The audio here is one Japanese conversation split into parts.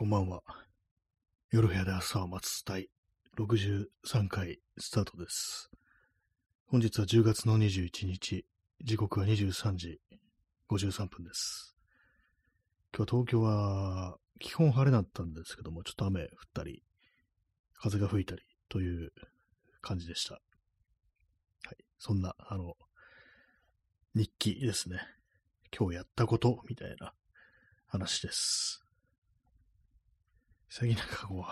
こんばんは。夜部屋で朝を待つ第63回スタートです。本日は10月の21日、時刻は23時53分です。今日は東京は基本晴れだったんですけども、ちょっと雨降ったり、風が吹いたりという感じでした。はい。そんな、あの、日記ですね。今日やったことみたいな話です。最近なんかこう、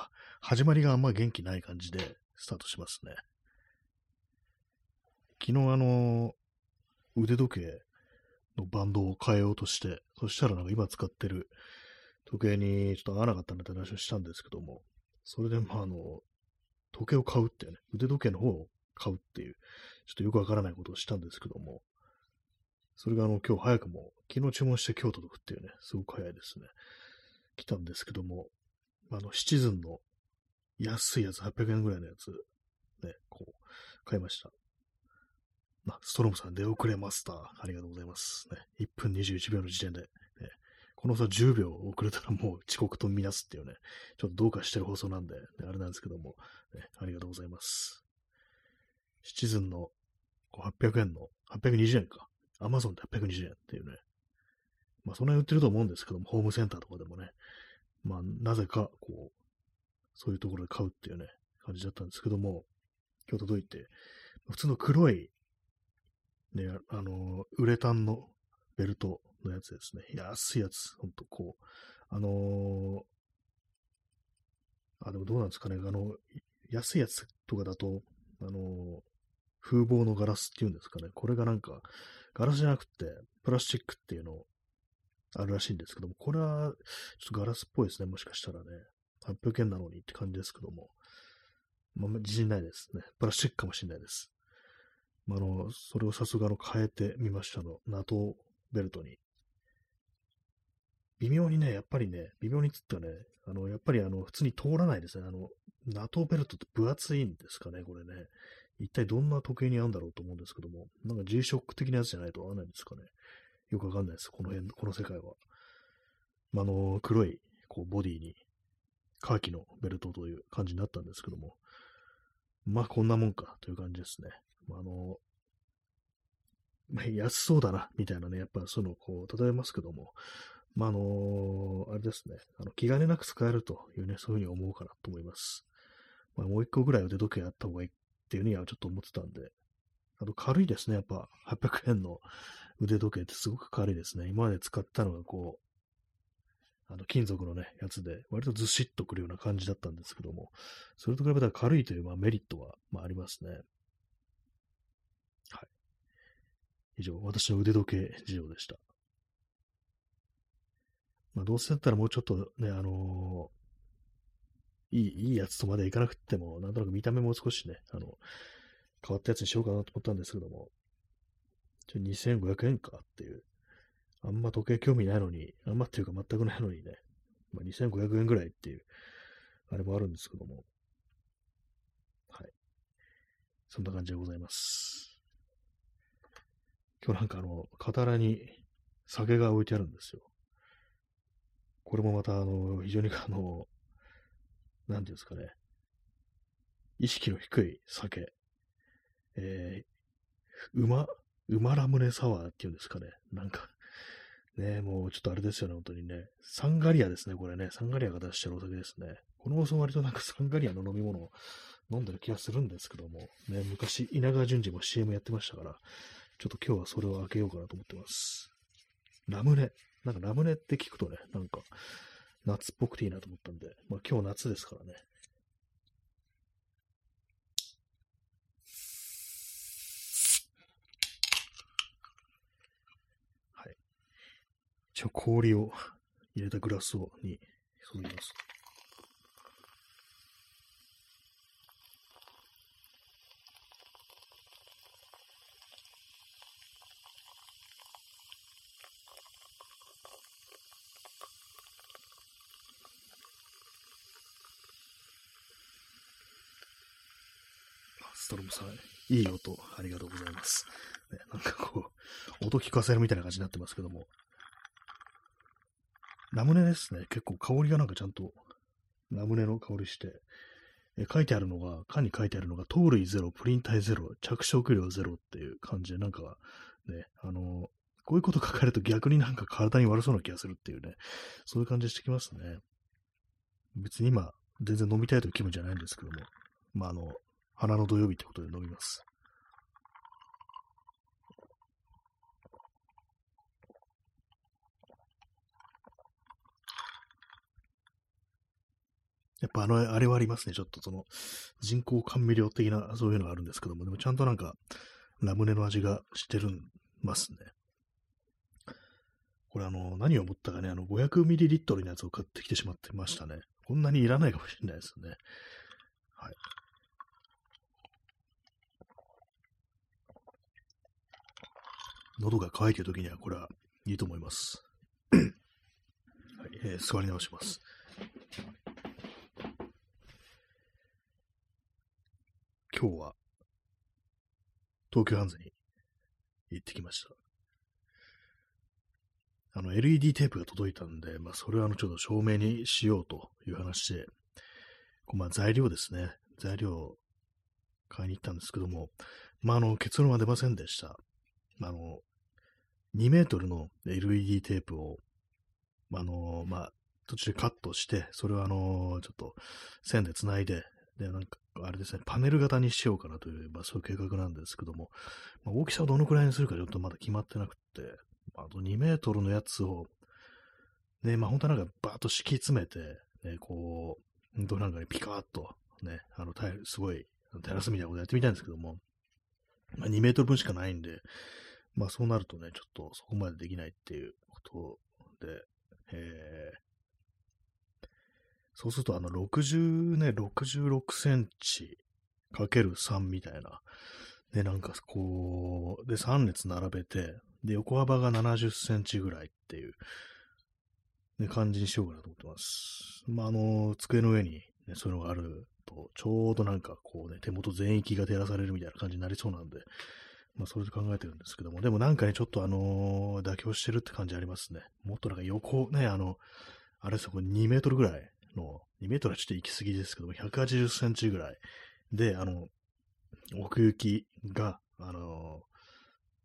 始まりがあんま元気ない感じでスタートしますね。昨日あの、腕時計のバンドを変えようとして、そしたらなんか今使ってる時計にちょっと合わなかったんだって話をしたんですけども、それでまああの、時計を買うっていうね、腕時計の方を買うっていう、ちょっとよくわからないことをしたんですけども、それがあの、今日早くも、昨日注文して今日届くっていうね、すごく早いですね。来たんですけども、あの、シチズンの安いやつ、800円ぐらいのやつ、ね、こう、買いました。あ、ストロムさん出遅れマスター、ありがとうございます。ね、1分21秒の時点で、ね、この差10秒遅れたら もう遅刻とみなすっていうね、ちょっとどうかしてる放送なんで、ね、あれなんですけども、ね、ありがとうございます。シチズンの800円の、820円か。アマゾンで820円っていうね。まあ、そんなに売ってると思うんですけども、ホームセンターとかでもね。まあ、なぜか、こう、そういうところで買うっていうね、感じだったんですけども、今日届いて、普通の黒い、ね、あの、ウレタンのベルトのやつですね。安いやつ、ほんとこう、あのーあ、でもどうなんですかね、あの、安いやつとかだと、あのー風防のガラスっていうんですかね、これがなんか、ガラスじゃなくて、プラスチックっていうのをあるらしいんですけども、これは、ちょっとガラスっぽいですね、もしかしたらね。800円なのにって感じですけども。まあ、自信ないですね。プラスチックかもしれないです。まあ、あの、それをさすがの変えてみましたの。ナトベルトに。微妙にね、やっぱりね、微妙につったね、あの、やっぱりあの、普通に通らないですね。あの、ナトベルトって分厚いんですかね、これね。一体どんな時計に合うんだろうと思うんですけども、なんか G-SHOCK 的なやつじゃないと合わないんですかね。よくわかんないです。この辺、この世界は。まあ、の、黒い、こう、ボディに、カーキのベルトという感じになったんですけども、まあ、こんなもんか、という感じですね。まあ、の、ま、安そうだな、みたいなね、やっぱそういうのをこう、例えますけども、まあ、あのあれですね、あの、気兼ねなく使えるというね、そういうふうに思うかなと思います。まあ、もう一個ぐらい腕時計あった方がいいっていうふうにはちょっと思ってたんで、あと軽いですね、やっぱ、800円の腕時計ってすごく軽いですね。今まで使ったのがこう、あの、金属のね、やつで、割とずしっとくるような感じだったんですけども、それと比べたら軽いという、まあ、メリットは、まあ、ありますね。はい。以上、私の腕時計事情でした。まあ、どうせだったらもうちょっとね、あのーいい、いいやつとまでいかなくても、なんとなく見た目も少しね、あの、変わったやつにしようかなと思ったんですけども、ちょ2500円かっていう。あんま時計興味ないのに、あんまっていうか全くないのにね、まあ、2500円ぐらいっていう、あれもあるんですけども。はい。そんな感じでございます。今日なんかあの、傍らに酒が置いてあるんですよ。これもまたあの、非常にあの、なんていうんですかね、意識の低い酒。えー、馬、馬ラムネサワーっていうんですかね。なんか、ね、もうちょっとあれですよね、本当にね。サンガリアですね、これね。サンガリアが出してるお酒ですね。この放送割となんかサンガリアの飲み物を飲んでる気がするんですけども、ね、昔稲川淳二も CM やってましたから、ちょっと今日はそれを開けようかなと思ってます。ラムネ。なんかラムネって聞くとね、なんか夏っぽくていいなと思ったんで、まあ今日夏ですからね。一応氷を入れたグラスをに注ぎます。ストロムさん、いい音、ありがとうございます。ね、なんかこう、音聞かせるみたいな感じになってますけども。ラムネですね。結構香りがなんかちゃんと、ラムネの香りして、え書いてあるのが、缶に書いてあるのが、糖類ゼロ、プリン体ゼロ、着色料ゼロっていう感じで、なんかね、あのこういうこと書かれると逆になんか体に悪そうな気がするっていうね、そういう感じしてきますね。別に今、全然飲みたいという気分じゃないんですけども、まあ、あの、花の土曜日ってことで飲みます。やっぱあの、あれはありますね。ちょっとその、人工甘味料的な、そういうのがあるんですけども、でもちゃんとなんか、ラムネの味がしてるんますね。これあの、何を思ったかね、あの、500ml のやつを買ってきてしまってましたね。こんなにいらないかもしれないですね。はい。喉が渇いている時にはこれはいいと思います。はい、えー、座り直します。今日は東京ハンズに行ってきました。あの、LED テープが届いたんで、まあ、それをあの、ちょっと証明にしようという話で、こうまあ、材料ですね。材料を買いに行ったんですけども、まあ、あの、結論は出ませんでした。あの、2メートルの LED テープを、あの、まあ、途中でカットして、それをあの、ちょっと線で繋いで、で、なんか、あれですね、パネル型にしようかなという、まあ、そういう計画なんですけども、まあ、大きさをどのくらいにするかちょっとまだ決まってなくて、あと2メートルのやつを、ね、まあ本当はなんかバーッと敷き詰めて、ね、こう、本当なんかね、ピカーッと、ね、あの、すごい、テラスみたいなことやってみたいんですけども、まあ2メートル分しかないんで、まあそうなるとね、ちょっとそこまでできないっていうことで、えー、そうするとあの60ね、66センチかける3みたいな、で、なんかこう、で、3列並べて、で、横幅が70センチぐらいっていう、ね、感じにしようかなと思ってます。まあ、あの、机の上に、ね、そういうのがあると、ちょうどなんかこうね、手元全域が照らされるみたいな感じになりそうなんで、まあ、それで考えてるんですけども、でもなんかね、ちょっとあのー、妥協してるって感じありますね。もっとなんか横、ね、あの、あれですよ、こ2メートルぐらいの、2メートルはちょっと行き過ぎですけども、180センチぐらいで、あの、奥行きが、あの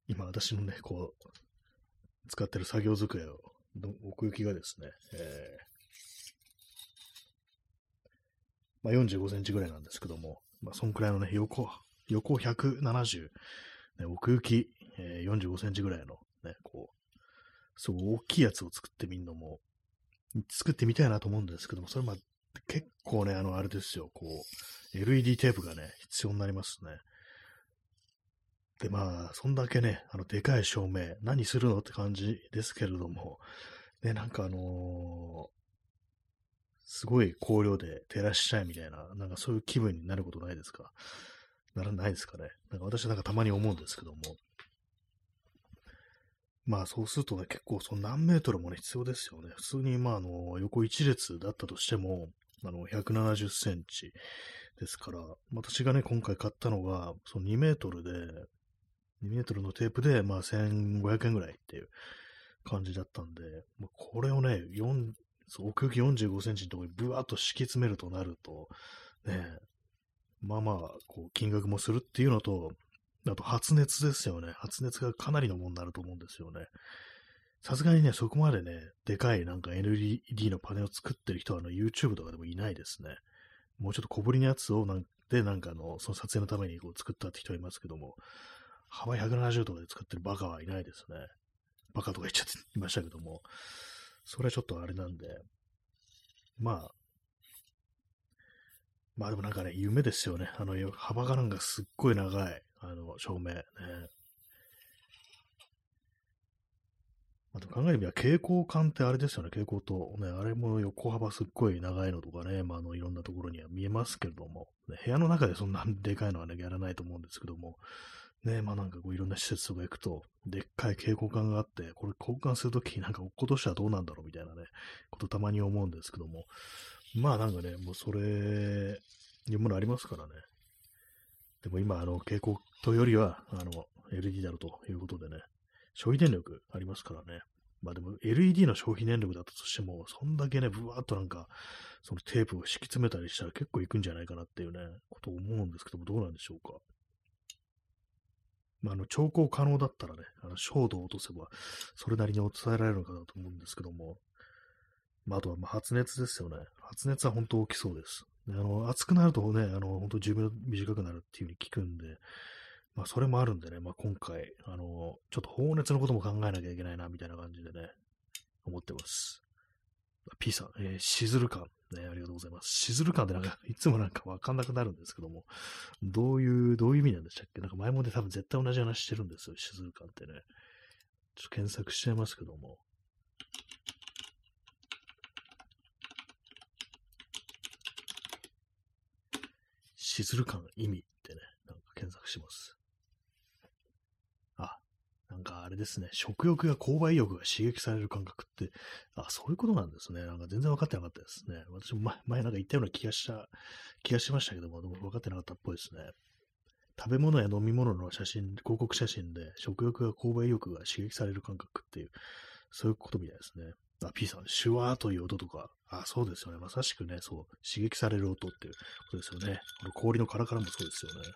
今私のね、こう、使ってる作業机を、奥行きがですね、えー、まあ、45センチぐらいなんですけども、まあ、そんくらいのね、横、横170、ね、奥行き、えー、45センチぐらいの、ね、こう、すごい大きいやつを作ってみるのも、作ってみたいなと思うんですけども、それまあ、結構ね、あの、あれですよ、こう、LED テープがね、必要になりますね。で、まあ、そんだけね、あの、でかい照明、何するのって感じですけれども、ね、なんかあのー、すごい光量で照らしたいみたいな、なんかそういう気分になることないですか？ならないですかね？なんか私はなんかたまに思うんですけども。まあそうするとね、結構その何メートルもね、必要ですよね。普通にまああの、横一列だったとしても、あの、170センチですから、私がね、今回買ったのが、その2メートルで、2メートルのテープで、まあ、1500円ぐらいっていう感じだったんで、まあ、これをね、4奥行き45センチのところにブワーッと敷き詰めるとなると、ね、まあまあ、こう、金額もするっていうのと、あと発熱ですよね。発熱がかなりのものになると思うんですよね。さすがにね、そこまでね、でかいなんか LED のパネルを作ってる人はあの YouTube とかでもいないですね。もうちょっと小ぶりのやつをなんで、なんかの、その撮影のためにこう作ったって人はいますけども、幅170とかで使ってるバカはいないですね。バカとか言っちゃっていましたけども、それはちょっとあれなんで、まあ、まあでもなんかね、夢ですよね。あの、幅がなんかすっごい長い、あの、照明ね。あと考えてみれば蛍光管ってあれですよね、蛍光灯。ね、あれも横幅すっごい長いのとかね、まあ、あの、いろんなところには見えますけれども、ね、部屋の中でそんなでかいのはね、やらないと思うんですけども、ね、まあなんかこういろんな施設とか行くと、でっかい蛍光管があって、これ交換するときになんか落っことしてはどうなんだろうみたいなね、ことたまに思うんですけども、まあなんかね、もうそれ、いうものありますからね。でも今、あの、蛍光灯よりは、あの、LED だろうということでね、消費電力ありますからね。まあでも LED の消費年力だったとしても、そんだけね、ぶわーっとなんか、そのテープを敷き詰めたりしたら結構いくんじゃないかなっていうね、ことを思うんですけども、どうなんでしょうか。まあ、あの、調光可能だったらね、あの、照度を落とせば、それなりに抑えられるのかなと思うんですけども、まあ、あとは、ま発熱ですよね。発熱は本当大きそうです。あの、暑くなるとね、あの、本当寿命短くなるっていうふうに聞くんで、まあ、それもあるんでね、まあ、今回、あの、ちょっと放熱のことも考えなきゃいけないな、みたいな感じでね、思ってます。P さん、えー、しずる感。ね、ありがとうございます。しずる感ってなんか、いつもなんかわかんなくなるんですけども、どういう、どういう意味なんでしたっけ？なんか前もで多分絶対同じ話してるんですよ、しずる感ってね。ちょっと検索しちゃいますけども。しずる感意味ってね、なんか検索します。あなんかあれですね、食欲や購買意欲が刺激される感覚って、あ、そういうことなんですね。なんか全然分かってなかったですね。私も前前なんか言ったような気がした、気がしましたけども、でも分かってなかったっぽいですね。食べ物や飲み物の写真、広告写真で食欲や購買意欲が刺激される感覚っていう、そういうことみたいですね。あ、P さん、シュワーという音とか、あ、そうですよね。まさしくね、そう、刺激される音っていうことですよね。この氷のカラカラもそうですよね。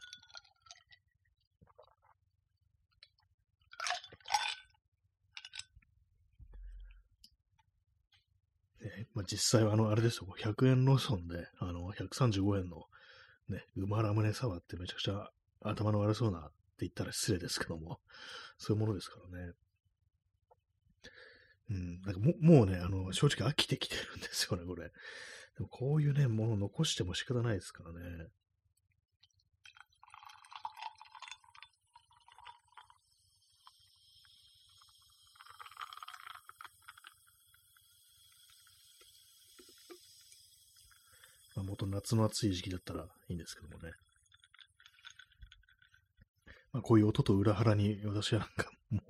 まあ、実際はあの、あれですよ、100円ローソンで、あの、135円のね、馬ラムネサワーってめちゃくちゃ頭の悪そうなって言ったら失礼ですけども、そういうものですからね。うん、なんかももうね、あの、正直飽きてきてるんですよね、これ。でもこういうね、もの残しても仕方ないですからね。まあ、もっと夏の暑い時期だったらいいんですけどもね。まあ、こういう音と裏腹に私はなんかも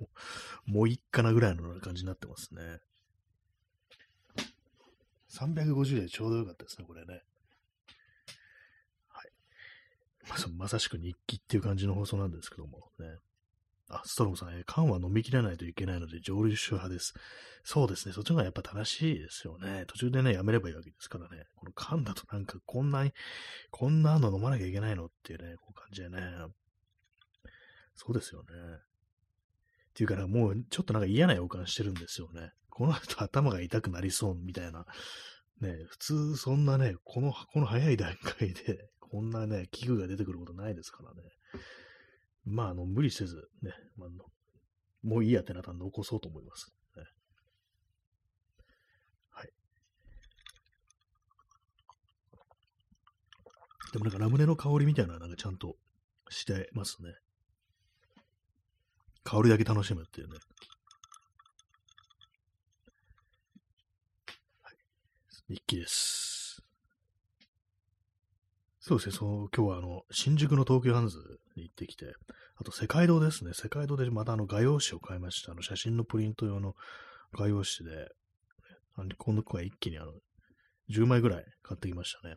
う、もういっかなぐらいの感じになってますね。350でちょうどよかったですね、これね。はい。まあ、まさしく日記っていう感じの放送なんですけどもね。あ、ストロムさん、え缶は飲み切らないといけないので蒸留酒派です。そうですね。そっちの方がやっぱ正しいですよね。途中でね、やめればいいわけですからね。この缶だとなんかこんなに、こんなの飲まなきゃいけないのっていうね、こう感じでね。そうですよね。っていうか、もうちょっとなんか嫌な予感してるんですよね。この後頭が痛くなりそうみたいな。ね、普通そんなね、この、この早い段階で、こんなね、器具が出てくることないですからね。まあ、あの、無理せず、ね、まあ、もういいやってなったら残そうと思います。はい。でもなんかラムネの香りみたいなのはなんかちゃんとしてますね。香りだけ楽しむっていうね。はい。日記です。そうですね、その、今日はあの、新宿の東急ハンズに行ってきて、あと世界堂ですね、世界堂でまたあの画用紙を買いました。あの写真のプリント用の画用紙で、あの今度は一気にあの、10枚ぐらい買ってきましたね。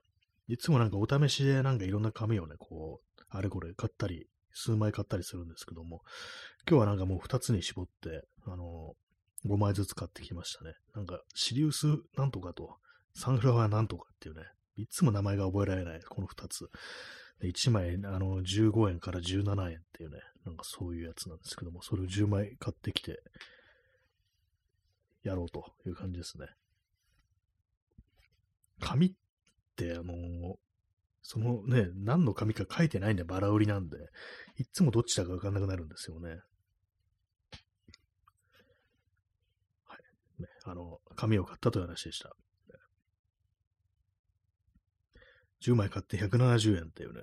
いつもなんかお試しでなんかいろんな紙をね、こう、あれこれ買ったり、数枚買ったりするんですけども、今日はなんかもう2つに絞って、あの、5枚ずつ買ってきましたね。なんか、シリウスなんとかと、サンフラワーなんとかっていうね、いつも名前が覚えられない、この2つ。1枚、あの、15円から17円っていうね、なんかそういうやつなんですけども、それを10枚買ってきて、やろうという感じですね。紙って、あのそのね、何の紙か書いてないんで、バラ売りなんで、いつもどっちだかわかんなくなるんですよね。はい。ね、あの、紙を買ったという話でした。10枚買って170円っていうね。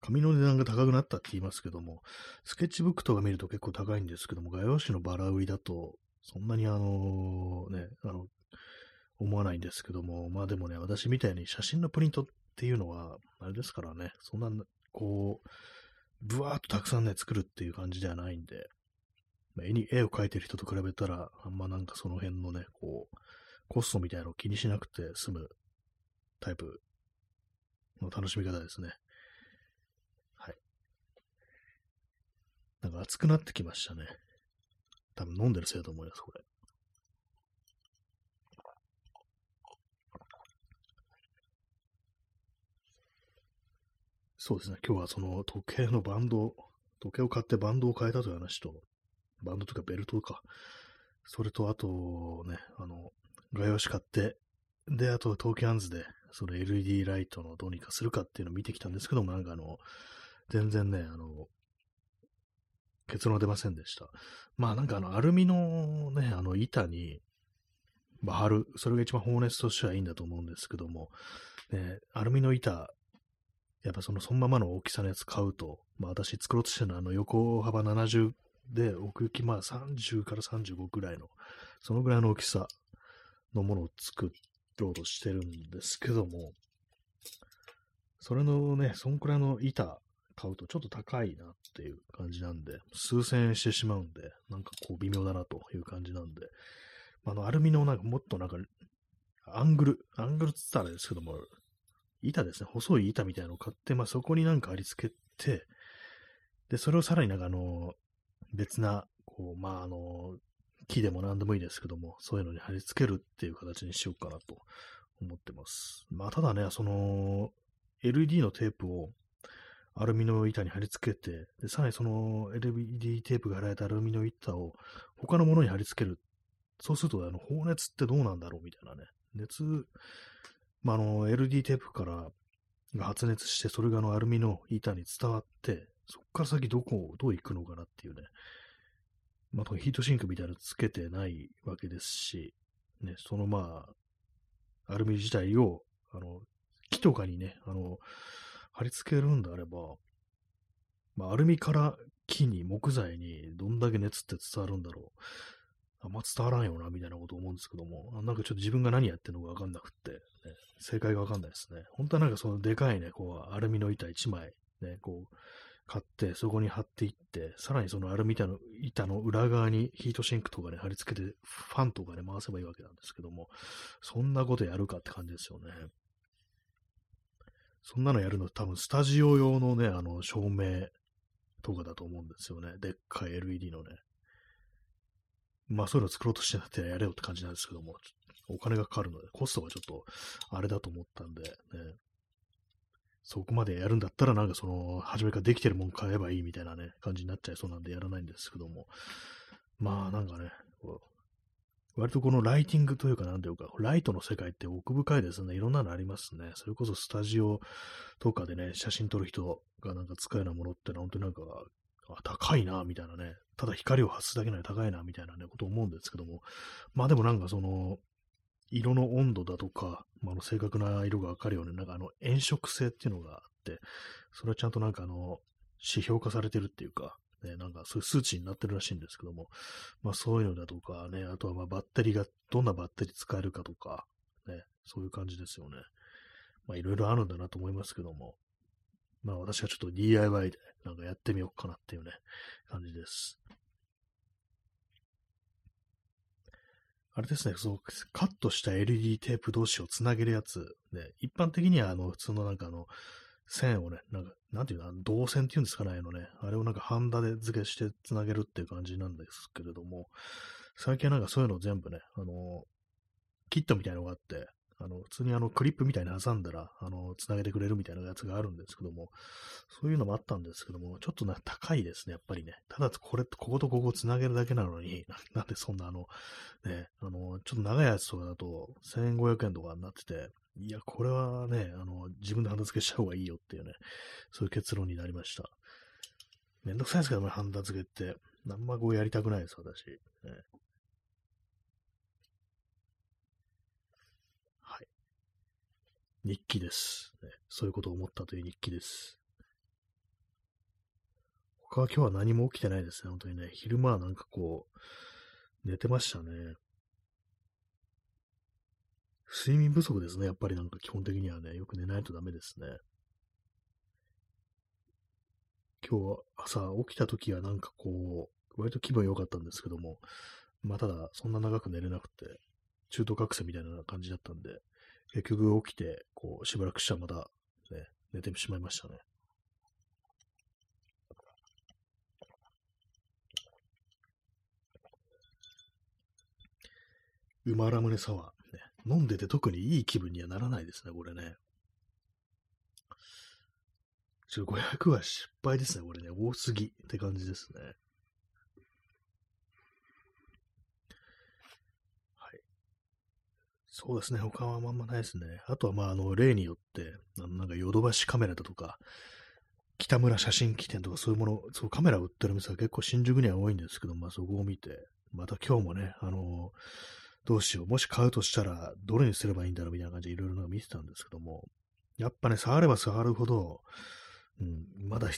紙の値段が高くなったって言いますけども、スケッチブックとか見ると結構高いんですけども、画用紙のバラ売りだと、そんなにあのね、あの、思わないんですけども、まあでもね、私みたいに写真のプリントっていうのは、あれですからね、そんな、こう、ぶわーっとたくさんね、作るっていう感じではないんで、絵に、絵を描いてる人と比べたら、あんまなんかその辺のね、こう、コストみたいなのを気にしなくて済むタイプの楽しみ方ですね。はい。なんか暑くなってきましたね。多分飲んでるせいだと思います、これ。そうですね。今日はその時計のバンド、時計を買ってバンドを変えたという話と、バンドとかベルトとか、それとあとね、あの、画用紙買って、で、あと東京ハンズで、その LED ライトのどうにかするかっていうのを見てきたんですけども、なんかあの、全然ね、あの、結論は出ませんでした。まあなんかあの、アルミのね、あの板に、まあ、貼る、それが一番放熱としてはいいんだと思うんですけども、ね、アルミの板、やっぱそのそのままの大きさのやつ買うと、まあ私作ろうとしてるのはあの横幅70で奥行きまあ30から35ぐらいの、そのぐらいの大きさのものを作ろうとしてるんですけども、それのね、そんくらいの板買うとちょっと高いなっていう感じなんで、数千円してしまうんで、なんかこう微妙だなという感じなんで、あの、アルミのなんかもっとなんか、アングル、アングルって言ったらですけども、板ですね、細い板みたいなのを買って、まあそこになんか貼り付けて、で、それをさらになんかあの、別な、こう、まああの、木でも何でもいいですけども、そういうのに貼り付けるっていう形にしようかなと思ってます。まあただね、その、LED のテープをアルミの板に貼り付けて、でさらにその LED テープが貼られたアルミの板を他のものに貼り付ける。そうすると、あの、放熱ってどうなんだろうみたいなね。熱、まあ、あの、LD テープから発熱して、それがあのアルミの板に伝わって、そこから先どこ、どう行くのかなっていうね。まあ、ヒートシンクみたいなのつけてないわけですし、ね、そのまあ、アルミ自体を、あの、木とかにね、あの、貼り付けるんであれば、まあ、アルミから木に木材にどんだけ熱って伝わるんだろう。あんま伝わらんよな、みたいなこと思うんですけども、なんかちょっと自分が何やってるのかわかんなくって、ね、正解がわかんないですね。本当はなんかそのでかいね、こう、アルミの板1枚、ね、こう、買って、そこに貼っていって、さらにそのアルミ板の板の裏側にヒートシンクとかね、貼り付けて、ファンとかね、回せばいいわけなんですけども、そんなことやるかって感じですよね。そんなのやるの多分スタジオ用のね、あの、照明とかだと思うんですよね。でっかい LED のね。まあそういうのを作ろうとしてなってやれよって感じなんですけども、お金がかかるので、コストがちょっとあれだと思ったんで、ね。そこまでやるんだったらなんかその、初めからできてるもん買えばいいみたいなね、感じになっちゃいそうなんでやらないんですけども。まあなんかね、割とこのライティングというか、なんていうか、ライトの世界って奥深いですね。いろんなのありますね。それこそスタジオとかでね、写真撮る人がなんか使うようなものってのは本当になんか、あ高いな、みたいなね。ただ光を発すだけなら高いな、みたいなね、こと思うんですけども。まあでもなんかその、色の温度だとか、まあ、あの正確な色がわかるように、なんかあの炎色性っていうのがあって、それはちゃんとなんかあの、指標化されてるっていうか、ね、なんかそういう数値になってるらしいんですけども、まあそういうのだとかね、あとはまあバッテリーが、どんなバッテリー使えるかとか、ね、そういう感じですよね。まあいろいろあるんだなと思いますけども、まあ私はちょっと DIY でなんかやってみようかなっていうね、感じです。あれですね、そう、カットした LED テープ同士をつなげるやつ、ね、一般的にはあの、普通のなんかあの、線をね、なんか、なんていうの、銅線っていうんですかね、あのね、あれをなんかハンダで付けしてつなげるっていう感じなんですけれども、最近はなんかそういうのを全部ね、あの、キットみたいなのがあって、あの、普通にあの、クリップみたいに挟んだら、あの、つなげてくれるみたいなやつがあるんですけども、そういうのもあったんですけども、ちょっとね、高いですね、やっぱりね。ただ、これ、こことここつなげるだけなのに、なんでそんなあの、ね、あの、ちょっと長いやつとかだと、1500円とかになってて、いや、これはね、あの、自分でハンダ付けした方がいいよっていうね、そういう結論になりました。めんどくさいですけどね、ハンダ付けって。あんまこうやりたくないです、私。ね、はい。日記です、そういうことを思ったという日記です。他は今日は何も起きてないですね、本当にね。昼間はなんかこう、寝てましたね。睡眠不足ですね。やっぱりなんか基本的にはね、よく寝ないとダメですね。今日は朝起きた時はなんかこう、割と気分良かったんですけども、まあただそんな長く寝れなくて、中途覚醒みたいな感じだったんで、結局起きて、こう、しばらくしたらまた、ね、寝てしまいましたね。うまらむねサワー、ね。飲んでて特にいい気分にはならないですね、これね。ちょ、500は失敗ですね、これね。多すぎって感じですね。そうですね、他はあんまないですね。あとは、まあ、あの、例によって、あのなんかヨドバシカメラだとか、北村写真機店とかそういうもの、そうカメラ売ってる店は結構新宿には多いんですけど、まあそこを見て、また今日もね、あのどうしよう、もし買うとしたら、どれにすればいいんだろうみたいな感じでいろいろ見てたんですけども、やっぱね、触れば触るほど、うん、まだ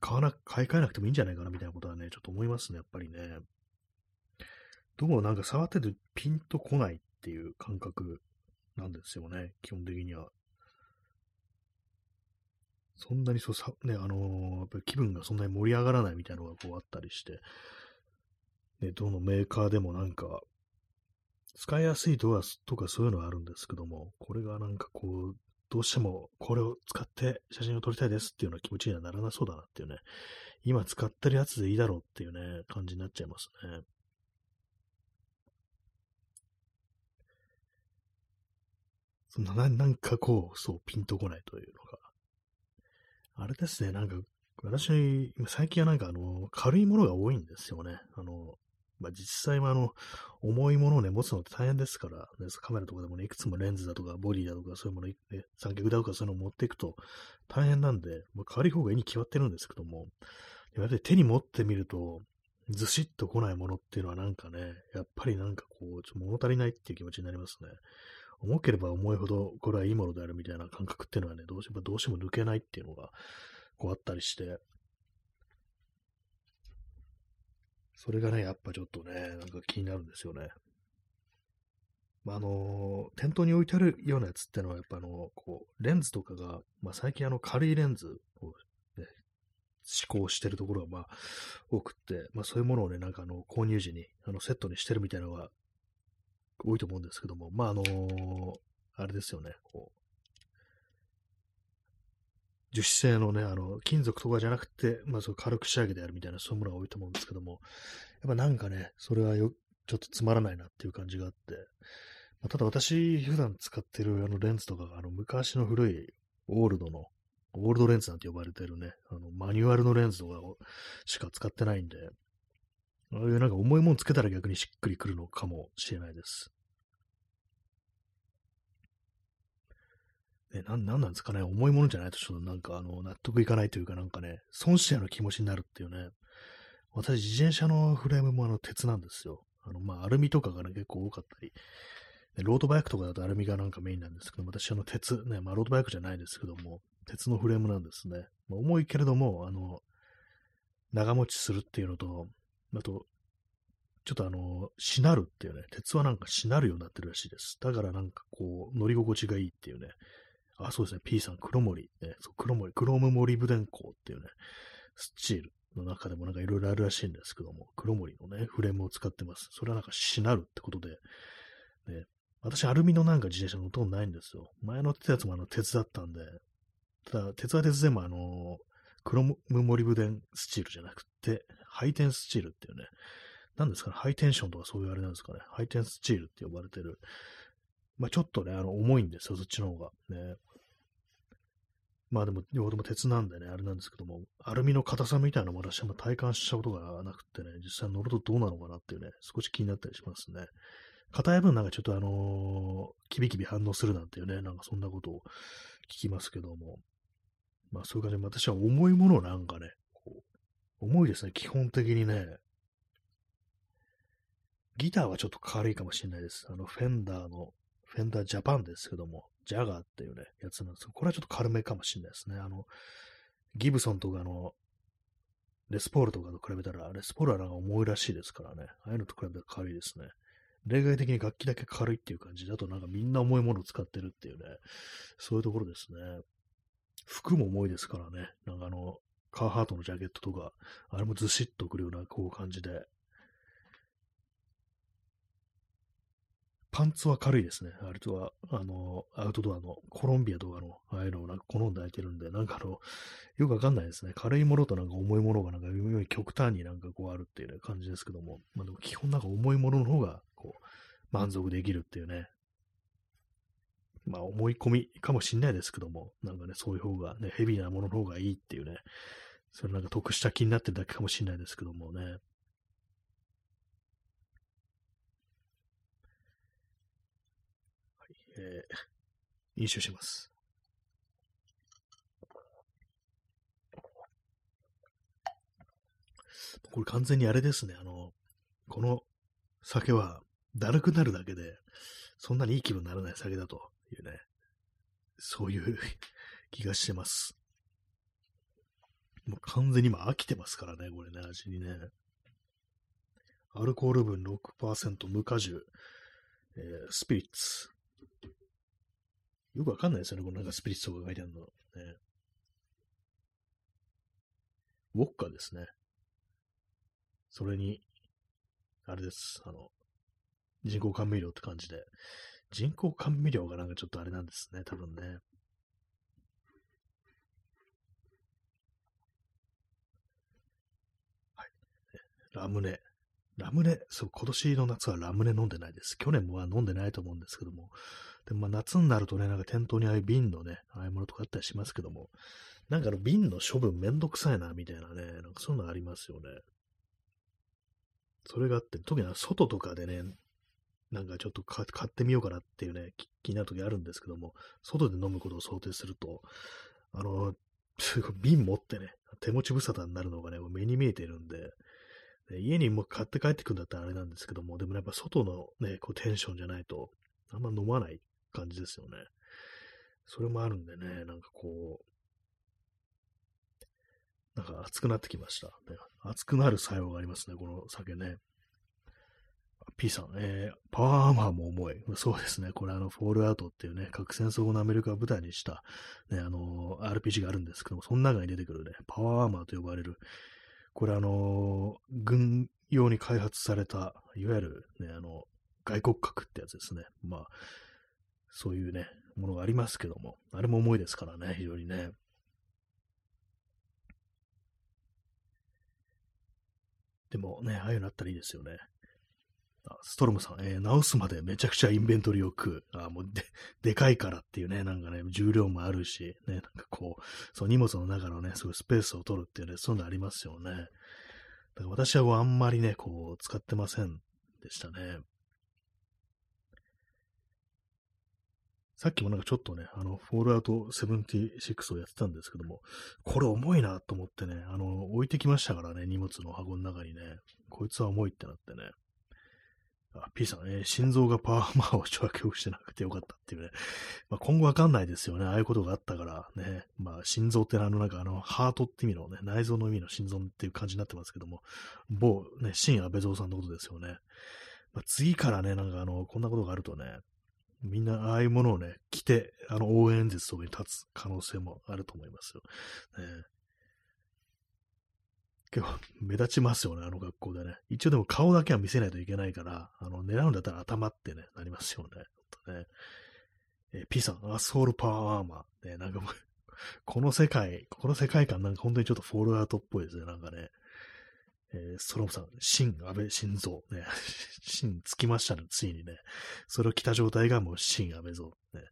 買わな、買い替えなくてもいいんじゃないかなみたいなことはね、ちょっと思いますね、やっぱりね。どうもなんか触っててピンとこないっていう感覚なんですよね、基本的には。そんなにそうさ、ね、あのー、やっぱ気分がそんなに盛り上がらないみたいなのがこうあったりして、ね、どのメーカーでもなんか、使いやすいドアとかそういうのはあるんですけども、これがなんかこう、どうしてもこれを使って写真を撮りたいですっていうような気持ちにはならなそうだなっていうね、今使ってるやつでいいだろうっていうね、感じになっちゃいますね。そんな、なんかこう、そう、ピンとこないというのが。あれですね、なんか、私、最近はなんかあの、軽いものが多いんですよね。あの、まあ、実際はあの、重いものをね、持つのって大変ですから、ね、カメラとかでもね、いくつもレンズだとか、ボディだとか、そういうもの、ね、三脚だとかそういうのを持っていくと大変なんで、まあ、軽い方がいいに決まってるんですけども、やっぱり手に持ってみると、ずしっと来ないものっていうのはなんかね、やっぱりなんかこう、ちょっと物足りないっていう気持ちになりますね。重ければ重いほど、これはいいものであるみたいな感覚っていうのはね、どうしてもどうしても抜けないっていうのが、こうあったりして、それがね、やっぱちょっとね、なんか気になるんですよね。まあ、あの、店頭に置いてあるようなやつってのは、やっぱあの、こう、レンズとかが、まあ、最近あの、軽いレンズを、ね、試行してるところが、まあ、多くって、まあ、そういうものをね、なんかあの、購入時に、あの、セットにしてるみたいなのが多いと思うんですけども、まあ、あのあれですよね、こう、樹脂製のね、あの、金属とかじゃなくて、まあ、そう軽く仕上げてやるみたいな、そういうものが多いと思うんですけども、やっぱなんかね、それはよ、ちょっとつまらないなっていう感じがあって、まあ、ただ私、普段使ってるあのレンズとかが、あの、昔の古いオールドの、オールドレンズなんて呼ばれてるね、あの、マニュアルのレンズとかしか使ってないんで、なんか重いもんつけたら逆にしっくりくるのかもしれないです。ね、な、なんなんですかね、重いものじゃないとちょっとなんかあの、納得いかないというかなんかね、損したよう気持ちになるっていうね。私、自転車のフレームもあの、鉄なんですよ。あの、まあ、アルミとかがね、結構多かったり、ロードバイクとかだとアルミがなんかメインなんですけど、私あの、鉄、ね、まあ、ロードバイクじゃないですけども、鉄のフレームなんですね。まあ、重いけれども、あの、長持ちするっていうのと、あと、ちょっとあの、しなるっていうね、鉄はなんかしなるようになってるらしいです。だからなんかこう、乗り心地がいいっていうね、あ、そうですね、P さん、黒森、ね、そう黒森、クロームモリブデン鋼っていうね、スチールの中でもなんかいろいろあるらしいんですけども、黒森のね、フレームを使ってます。それはなんかしなるってことで、ね、私、アルミのなんか自転車乗ったことないんですよ。前乗ってたやつもあの鉄だったんで、ただ、鉄は鉄でもあの、クロムモリブデンスチールじゃなくて、ハイテンスチールっていうね、何ですかね、ハイテンションとかそういうあれなんですかね、ハイテンスチールって呼ばれてる、まあちょっとね、あの、重いんですよ、そっちの方が。ね。まあでも、両方とも鉄なんでね、あれなんですけども、アルミの硬さみたいなのも私も体感したことがなくてね、実際乗るとどうなのかなっていうね、少し気になったりしますね。硬い分なんかちょっとあのー、キビキビ反応するなんていうね、なんかそんなことを聞きますけども、まあそういう感じで、私は重いものなんかね、重いですね、基本的にね。ギターはちょっと軽いかもしれないです。あの、フェンダーのフェンダージャパンですけども、ジャガーっていうね、やつなんですけど、これはちょっと軽めかもしれないですね。あの、ギブソンとかの、レスポールとかと比べたら、レスポールはなんか重いらしいですからね。ああいうのと比べたら軽いですね。例外的に楽器だけ軽いっていう感じだとなんかみんな重いものを使ってるっていうね、そういうところですね。服も重いですからね。なんかあの、カーハートのジャケットとか、あれもずしっとくるようなこう感じで、パンツは軽いですね。あれとは、あの、アウトドアのコロンビアとかの、ああいうのをなんか好んで履いてるんで、なんかあの、よくわかんないですね。軽いものとなんか重いものがなんか極端になんかこうあるっていう、ね、感じですけども、まあでも基本なんか重いものの方が、こう、満足できるっていうね。まあ思い込みかもしんないですけども、なんかね、そういう方がね、ヘビーなものの方がいいっていうね、それなんか得した気になってるだけかもしんないですけどもね。はい、えー、飲酒します。これ完全にあれですね、あの、この酒はだるくなるだけで、そんなにいい気分にならない酒だというね、そういう 気がしてます。もう完全に今飽きてますからね、これね、味にね。アルコール分6%無果汁、えー、スピリッツ。よくわかんないですよね、このなんかスピリッツとか書いてあるの。ね、ウォッカですね。それに、あれです。あの、人工甘味料って感じで。人工甘味料がなんかちょっとあれなんですね、多分ね。ラムネ。ラムネ、そう、今年の夏はラムネ飲んでないです。去年もは飲んでないと思うんですけども。でもまあ夏になるとね、なんか店頭にああいう瓶のね、ああいうものとかあったりしますけども、なんかの瓶の処分めんどくさいな、みたいなね、なんかそういうのありますよね。それがあって、特に外とかでね、なんかちょっと買ってみようかなっていうね、気になる時あるんですけども、外で飲むことを想定すると、あの、瓶持ってね、手持ち無沙汰になるのがね、目に見えてるんで、家にもう買って帰ってくるんだったらあれなんですけども、でもやっぱ外のね、こうテンションじゃないと、あんま飲まない感じですよね。それもあるんでね、なんかこう、なんか熱くなってきました。ね、熱くなる作用がありますね、この酒ね。P さん、えー、パワーアーマーも重い。そうですね。これあの、フォールアウトっていうね、核戦争後のアメリカを舞台にした、ね、あのー、RPG があるんですけども、その中に出てくるね、パワーアーマーと呼ばれる、これあの、軍用に開発された、いわゆるね、あの、外国核ってやつですね。まあ、そういうね、ものがありますけども、あれも重いですからね、非常にね。でもね、ああいうのあったらいいですよね。ストロムさん、えー、直すまでめちゃくちゃインベントリーを食う。あもうで、でかいからっていうね、なんかね、重量もあるし、ね、なんかこう、そう、荷物の中のね、そういスペースを取るっていうね、そういうのありますよね。だから私はこう、あんまりね、こう、使ってませんでしたね。さっきもなんかちょっとね、あの、フォールアウト76をやってたんですけども、これ重いなと思ってね、あの、置いてきましたからね、荷物の箱の中にね、こいつは重いってなってね。あ、P さん、えー、心臓がパワーマーを調教してなくてよかったっていうね。まあ、今後わかんないですよね。ああいうことがあったからね。まあ、心臓ってあの、なんかあの、ハートって意味のね、内臓の意味の心臓っていう感じになってますけども、某ね、新安倍蔵さんのことですよね。まあ、次からね、なんかあの、こんなことがあるとね、みんなああいうものをね、着て、あの応援演説とかに立つ可能性もあると思いますよ。ね、結構目立ちますよね、あの学校でね。一応でも顔だけは見せないといけないから、あの、狙うんだったら頭ってね、なりますよね。ねえー、P さん、アスホールパワーアーマー。ね、なんかもうこの世界、この世界観なんか本当にちょっとフォールアウトっぽいですね、なんかね。えー、ストロムさん、新安倍晋三、ね、新つきましたね、ついにね。それを着た状態がもう新安倍像、ね。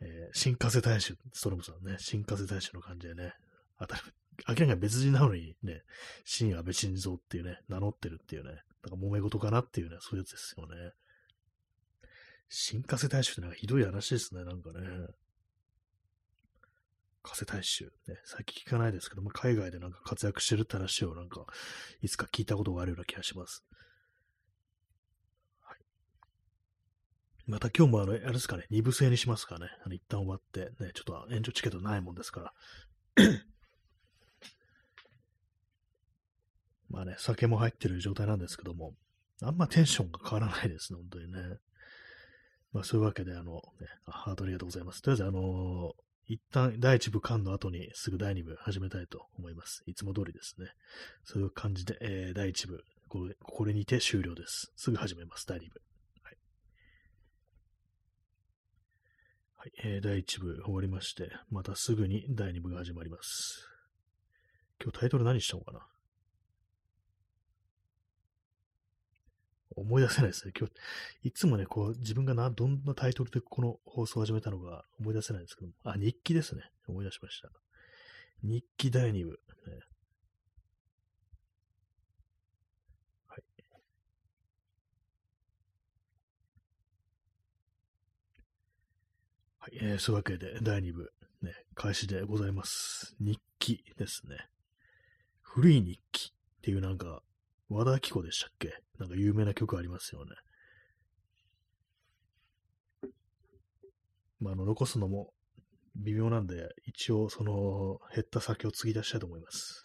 えー、新風大使、ストロムさんね、新風大使の感じでね、当たり、明らかに別人なのにね、新安倍晋三っていうね、名乗ってるっていうね、なんか揉め事かなっていうね、そういうやつですよね。新風大使ってなんかひどい話ですね、なんかね。加瀬大衆、ね、最近聞かないですけども、海外でなんか活躍してるって話をなんか、いつか聞いたことがあるような気がします。はい。また今日もあの、あれですかね、二部制にしますかね。あの、一旦終わって、ね、ちょっと延長チケットないもんですから。まあね、酒も入ってる状態なんですけども、あんまテンションが変わらないですね、本当にね。まあそういうわけで、あの、ね、ハートありがとうございます。とりあえず、あのー一旦第一部間の後にすぐ第二部始めたいと思います。いつも通りですね。そういう感じで、えー、第一部これ、これにて終了です。すぐ始めます、第二部。はい。はい、えー、第一部終わりまして、またすぐに第二部が始まります。今日タイトル何したのかな？思い出せないですね。今日、いつもね、こう、自分がな、どんなタイトルでこの放送を始めたのか思い出せないんですけども、あ、日記ですね。思い出しました。日記第2部。ね、はい。はい、えー、そういうわけで、第2部、ね、開始でございます。日記ですね。古い日記っていうなんか、和田アキ子でしたっけ？なんか有名な曲ありますよね。まあ、あの、残すのも微妙なんで、一応、その、減った先を継ぎ出したいと思います。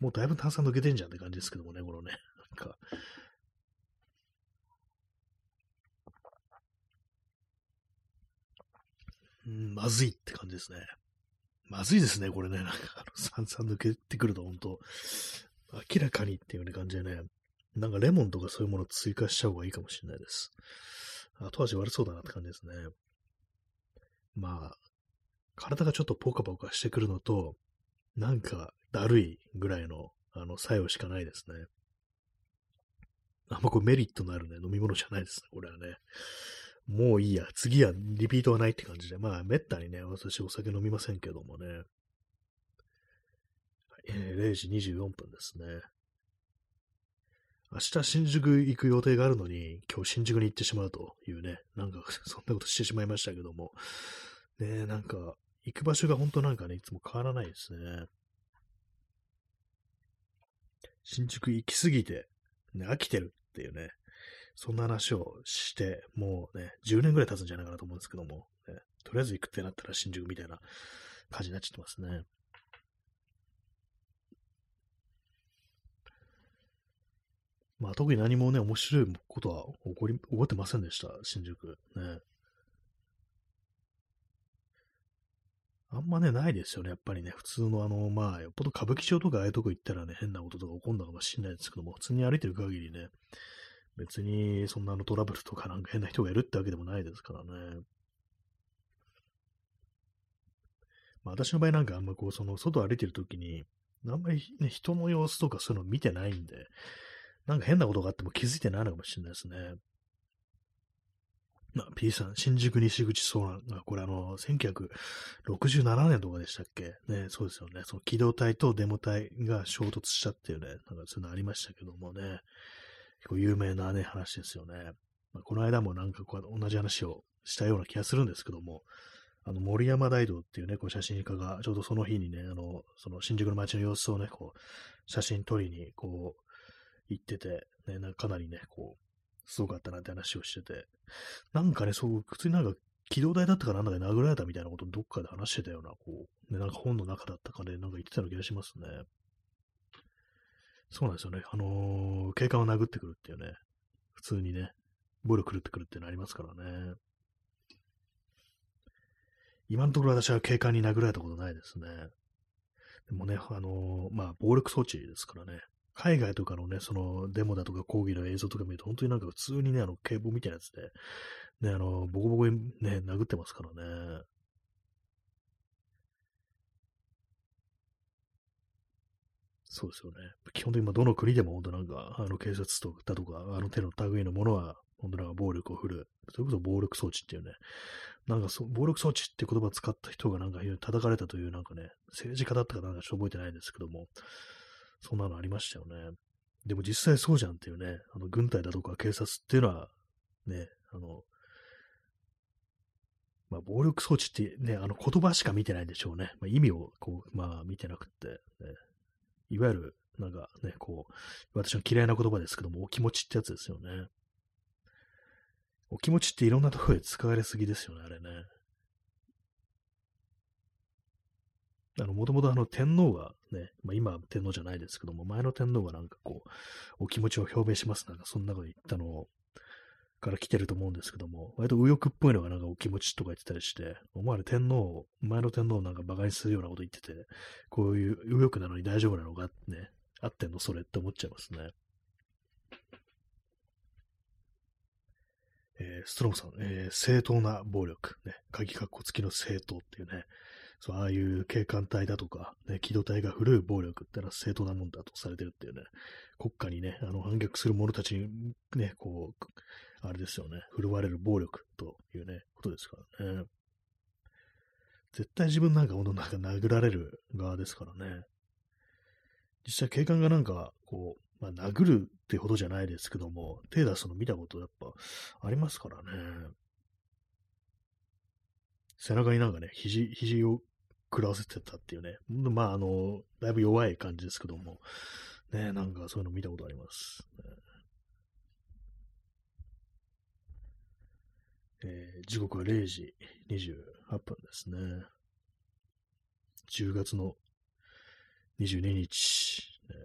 もうだいぶ炭酸抜けてんじゃんって感じですけどもね、このね。なんか。うん、まずいって感じですね。まずいですね、これね。なんか、あの、散々抜けてくると、本当明らかにっていう感じでね、なんかレモンとかそういうもの追加しちゃう方がいいかもしれないです。後味悪そうだなって感じですね。まあ、体がちょっとポカポカしてくるのと、なんかだるいぐらいの、あの、作用しかないですね。あんまこうメリットのあるね、飲み物じゃないですね、これはね。もういいや。次はリピートはないって感じで。まあ、めったにね、私お酒飲みませんけどもね。えー、0時24分ですね。明日新宿行く予定があるのに、今日新宿に行ってしまうというね、なんか そんなことしてしまいましたけども。ねなんか、行く場所が本当なんかね、いつも変わらないですね。新宿行きすぎて、ね、飽きてるっていうね、そんな話をして、もうね、10年ぐらい経つんじゃないかなと思うんですけども、ね、とりあえず行くってなったら新宿みたいな感じになっちゃってますね。まあ特に何もね、面白いことは起こり、起こってませんでした、新宿。ね。あんまね、ないですよね、やっぱりね。普通のあの、まあ、よっぽど歌舞伎町とかああいうとこ行ったらね、変なこととか起こるのかもしれないですけども、普通に歩いてる限りね、別にそんなのトラブルとかなんか変な人がいるってわけでもないですからね。まあ私の場合なんかあんまこう、その外歩いてる時に、あんまりね、人の様子とかそういうの見てないんで、なんか変なことがあっても気づいてないのかもしれないですね。まあ、P さん、新宿西口遭難が、これあの、1967年とかでしたっけ？ね、そうですよね。その機動隊とデモ隊が衝突したっていうね、なんかそういうのありましたけどもね。結構有名なね、話ですよね。まあ、この間もなんかこう同じ話をしたような気がするんですけども、あの、森山大道っていうね、こう写真家が、ちょうどその日にね、あの、その新宿の街の様子をね、こう、写真撮りに、こう、行ってて、ね、なかなりね、こう、すごかったなって話をしてて、なんかね、そう、普通になんか、機動隊だったかなんだか殴られたみたいなことどっかで話してたような、こう、ね、なんか本の中だったかで、なんか言ってたような気がしますね。そうなんですよね。あのー、警官を殴ってくるっていうね、普通にね、暴力狂ってくるっていうのありますからね。今のところ私は警官に殴られたことないですね。でもね、あのー、まあ、暴力装置ですからね。海外とかのね、そのデモだとか講義の映像とか見ると、本当になんか普通にね、あの、警棒みたいなやつで、ね、あの、ボコボコにね、殴ってますからね。そうですよね。基本的にどの国でも本当なんか、あの警察とだとか、あの手の類のものは、本当なんか暴力を振る。それこそ暴力装置っていうね。なんかそ、暴力装置って言葉を使った人がなんか叩かれたというなんかね、政治家だったかなんかちょっと覚えてないんですけども、そんなのありましたよね。でも実際そうじゃんっていうね、あの軍隊だとか警察っていうのは、ね、あの、まあ、暴力装置ってね、あの言葉しか見てないんでしょうね。まあ、意味をこう、まあ見てなくって、ね、いわゆる、なんかね、こう、私の嫌いな言葉ですけども、お気持ちってやつですよね。お気持ちっていろんなところで使われすぎですよね、あれね。あの、もともとあの天皇がね、まあ、今天皇じゃないですけども、前の天皇がなんかこう、お気持ちを表明しますなんか、そんなこと言ったのをから来てると思うんですけども、割と右翼っぽいのがなんかお気持ちとか言ってたりして、お前ら天皇、前の天皇なんか馬鹿にするようなこと言ってて、こういう右翼なのに大丈夫なのかね、合ってんのそれって思っちゃいますね。えー、ストロムさん、えー、正当な暴力、ね、鍵括弧付きの正当っていうね、そう、ああいう警官隊だとか、ね、機動隊が古い暴力ってのは正当なもんだとされてるっていうね、国家にね、あの、反逆する者たちにね、こう、あれですよね、振るわれる暴力というね、ことですからね。絶対自分なんかほんとなんか殴られる側ですからね。実際警官がなんか、こう、まあ、殴るってほどじゃないですけども、手出すの見たことやっぱありますからね。背中になんかね、肘、肘を食らわせてたっていうね。まあ、あの、だいぶ弱い感じですけども、ね、なんかそういうの見たことあります。えー、時刻は0時28分ですね。10月の22日。ね、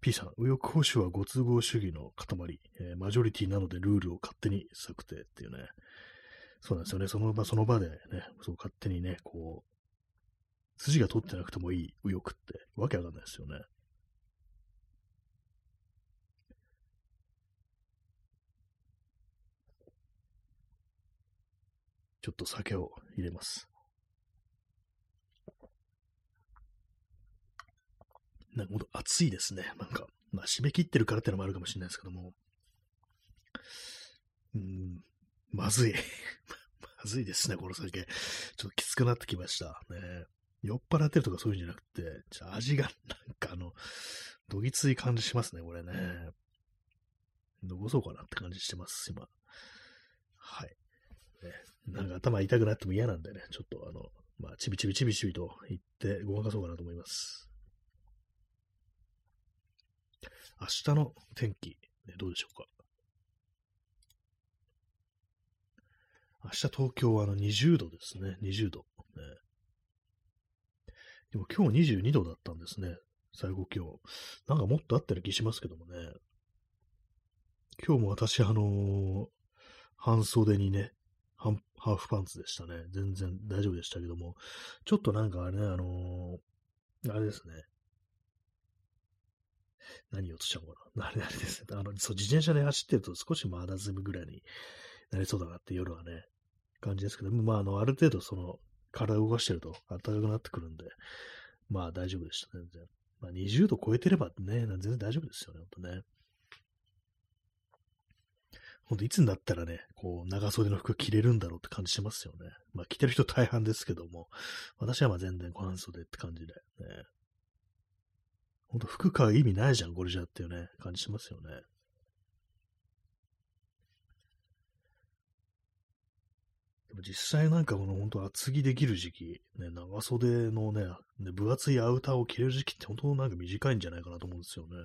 P さん、右翼保守はご都合主義の塊、えー、マジョリティなのでルールを勝手に策定っていうね。そうなんですよね。その場その場でね、そう勝手にね、こう、筋が取ってなくてもいい右翼ってわけわかんないですよね。ちょっと酒を入れます。なんかほんと暑いですね。なんか、まあ締め切ってるからってのもあるかもしれないですけども。うん、まずい。まずいですね、この酒。ちょっときつくなってきました。ね。酔っ払ってるとかそういうんじゃなくて、じゃ味がなんかあの、どぎつい感じしますね、これね。どこそうかなって感じしてます、今。はい。なんか頭痛くなっても嫌なんでね、ちょっとあの、まあ、ちびちびちびちびと言ってごまかそうかなと思います。明日の天気、ね、どうでしょうか。明日東京はあの20度ですね。20度。ね、でも今日22度だったんですね。最後今日。なんかもっとあったような気しますけどもね。今日も私、あのー、半袖にね、ハーフパンツでしたね。全然大丈夫でしたけども、ちょっとなんかあれね、あのー、あれですね。何をとしちゃうかな。あれあれですね。あの、そう、自転車で走ってると少しまだずむぐらいになりそうだなって夜はね、感じですけど、まあ、あの、ある程度その、体を動かしてると暖かくなってくるんで、まあ大丈夫でした、全然。まあ20度超えてればね、全然大丈夫ですよね、ほんとね。ほんといつになったらね、こう、長袖の服着れるんだろうって感じしますよね。まあ着てる人大半ですけども、私はまあ全然半袖って感じで、ね。ほんと服買う意味ないじゃん、これじゃっていうね、感じしますよね。でも実際なんかこの本当厚着できる時期、ね、長袖のね、分厚いアウターを着れる時期って本当なんか短いんじゃないかなと思うんですよね。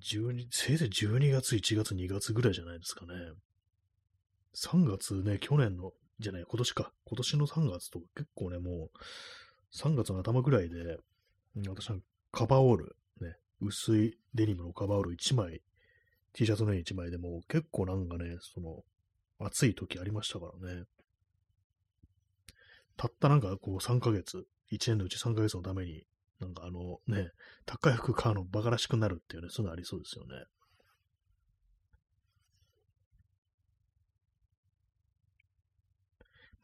12せいぜい12月、1月、2月ぐらいじゃないですかね。3月ね、去年の、じゃない、今年か。今年の3月とか結構ね、もう、3月の頭ぐらいで、私はカバーオール、ね、薄いデニムのカバーオール1枚、T シャツの上1枚でも結構なんかね、その、暑い時ありましたからね。たったなんかこう3ヶ月、1年のうち3ヶ月のために、なんかあのね、高い服買うのバカらしくなるっていうね、そういうのありそうですよね。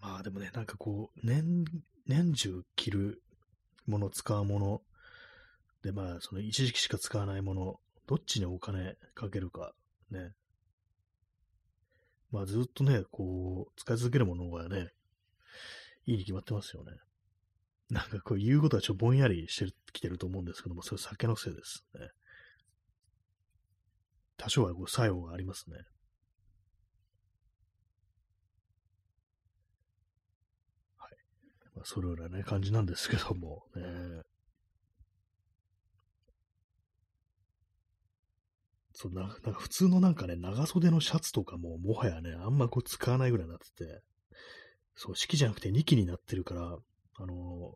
まあでもね、なんかこう、年、年中着るもの、使うもの、で、まあ、その一時期しか使わないもの、どっちにお金かけるか、ね。まあ、ずっとね、こう、使い続けるものがね、いいに決まってますよね。なんかこう言うことはちょっとぼんやりしてきてると思うんですけども、それ酒のせいですね。多少はこう作用がありますね。はい。まあ、それようなね、感じなんですけども、ね。そうな、なんか普通のなんかね、長袖のシャツとかも、もはやね、あんまこう使わないぐらいになってて、そう、四季じゃなくて二季になってるから、あの、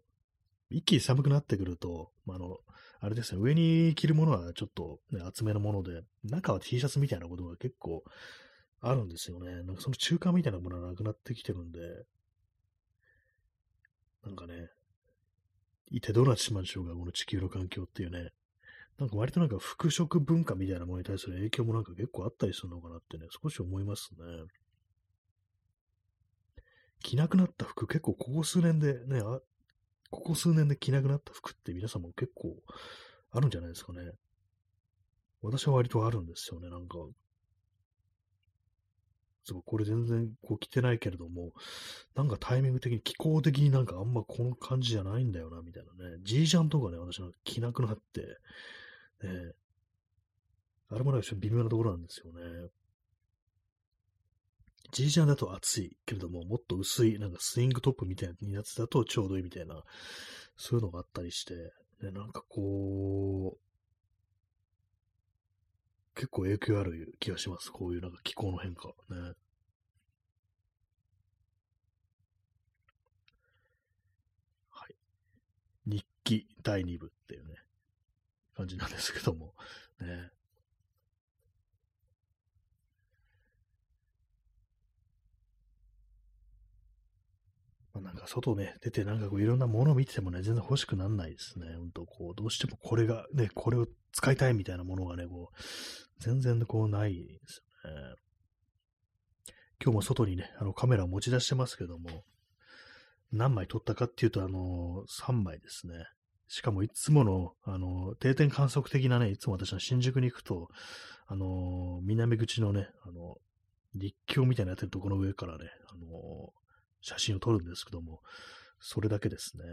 一気に寒くなってくると、あ、の、あれですね、上に着るものはちょっと、ね、厚めのもので、中は T シャツみたいなことが結構あるんですよね。なんかその中間みたいなものはなくなってきてるんで、なんかね、一体どうなってしまうんでしょうか、この地球の環境っていうね。なんか割となんか服飾文化みたいなものに対する影響もなんか結構あったりするのかなってね、少し思いますね。着なくなった服、結構ここ数年でね、あここ数年で着なくなった服って皆さんも結構あるんじゃないですかね。私は割とあるんですよね、なんか。そう、これ全然こう着てないけれども、なんかタイミング的に、気候的になんかあんまこの感じじゃないんだよな、みたいなね。G ジャンとかね、私は着なくなって、ね、あれもなんか微妙なところなんですよね。G ジャンだと暑いけれども、もっと薄い、なんかスイングトップみたいなやつだとちょうどいいみたいな、そういうのがあったりして、ね、なんかこう、結構影響ある気がします。こういうなんか気候の変化。ね。はい。日記第2部っていうね、感じなんですけども、ね。まあ、なんか外ね、出てなんかこういろんなものを見ててもね、全然欲しくなんないですね。本当こう、どうしてもこれが、ね、これを使いたいみたいなものがね、こう、全然こうないですよね。今日も外にね、あのカメラを持ち出してますけども、何枚撮ったかっていうと、あの、3枚ですね。しかもいつもの、あの、定点観測的なね、いつも私は新宿に行くと、あの、南口のね、あの、立教みたいなやってるところの上からね、あの、写真を撮るんですけども、それだけですね。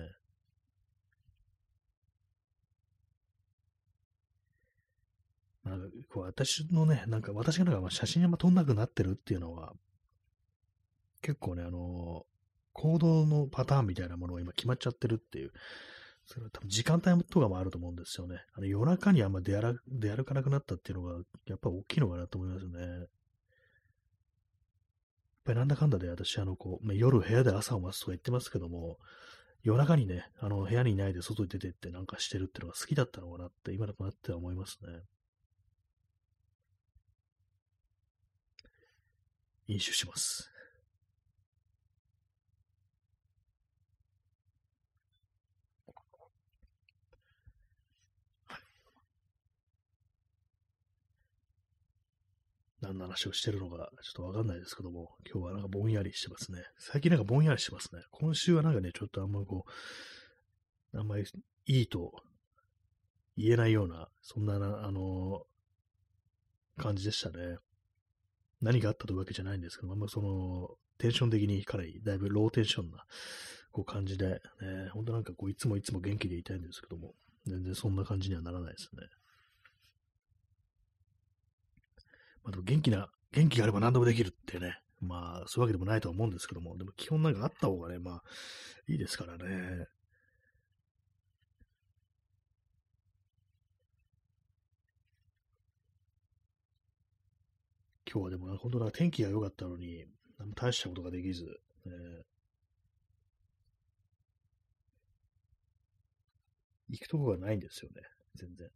なんかこう私のね、なんか私がなんか写真あんま撮んなくなってるっていうのは、結構ね、あの、行動のパターンみたいなものが今決まっちゃってるっていう、それは多分時間帯とかもあると思うんですよね。あの夜中にあんま出歩出歩かなくなったっていうのが、やっぱ大きいのかなと思いますね。っぱりなんだかんだで私、あの、こう、まあ、夜部屋で朝を待つとか言ってますけども、夜中にね、あの、部屋にいないで外に出てってなんかしてるっていうのが好きだったのかなって、今となっては思いますね。飲酒します。何の話をしてるのか、ちょっとわかんないですけども、今日はなんかぼんやりしてますね。最近なんかぼんやりしてますね。今週はなんかね、ちょっとあんまこう、あんまりいいと言えないような、そんな、あの感じでしたね。何があったというわけじゃないんですけど、あんまその、テンション的にかなりだいぶローテンションなこう感じで、ね、本当なんかこういつもいつも元気でいたいんですけども、全然そんな感じにはならないですね。まあ、でも元気な、元気があれば何でもできるってね、まあ、そういうわけでもないとは思うんですけども、でも基本なんかあった方がね、まあ、いいですからね。今日はでも、本当だ、天気が良かったのに、何も大したことができず、ね、行くとこがないんですよね、全然。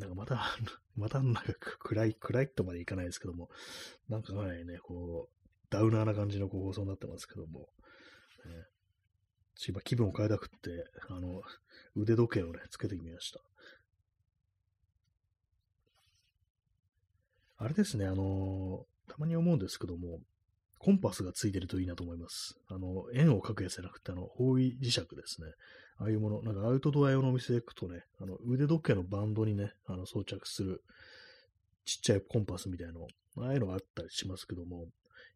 なんかまた、またなんか暗い、暗いとまでいかないですけども、なんかかなりね、こう、ダウナーな感じのこう放送になってますけども、ね、今気分を変えたくって、あの、腕時計をね、つけてみました。あれですね、あのたまに思うんですけども、コンパスがついてるといいなと思います。あの、円を描くやつじゃなくて、あの、方位磁石ですね。ああいうもの、なんかアウトドア用のお店行くとね、あの、腕時計のバンドにね、あの、装着するちっちゃいコンパスみたいの、ああいうのがあったりしますけども、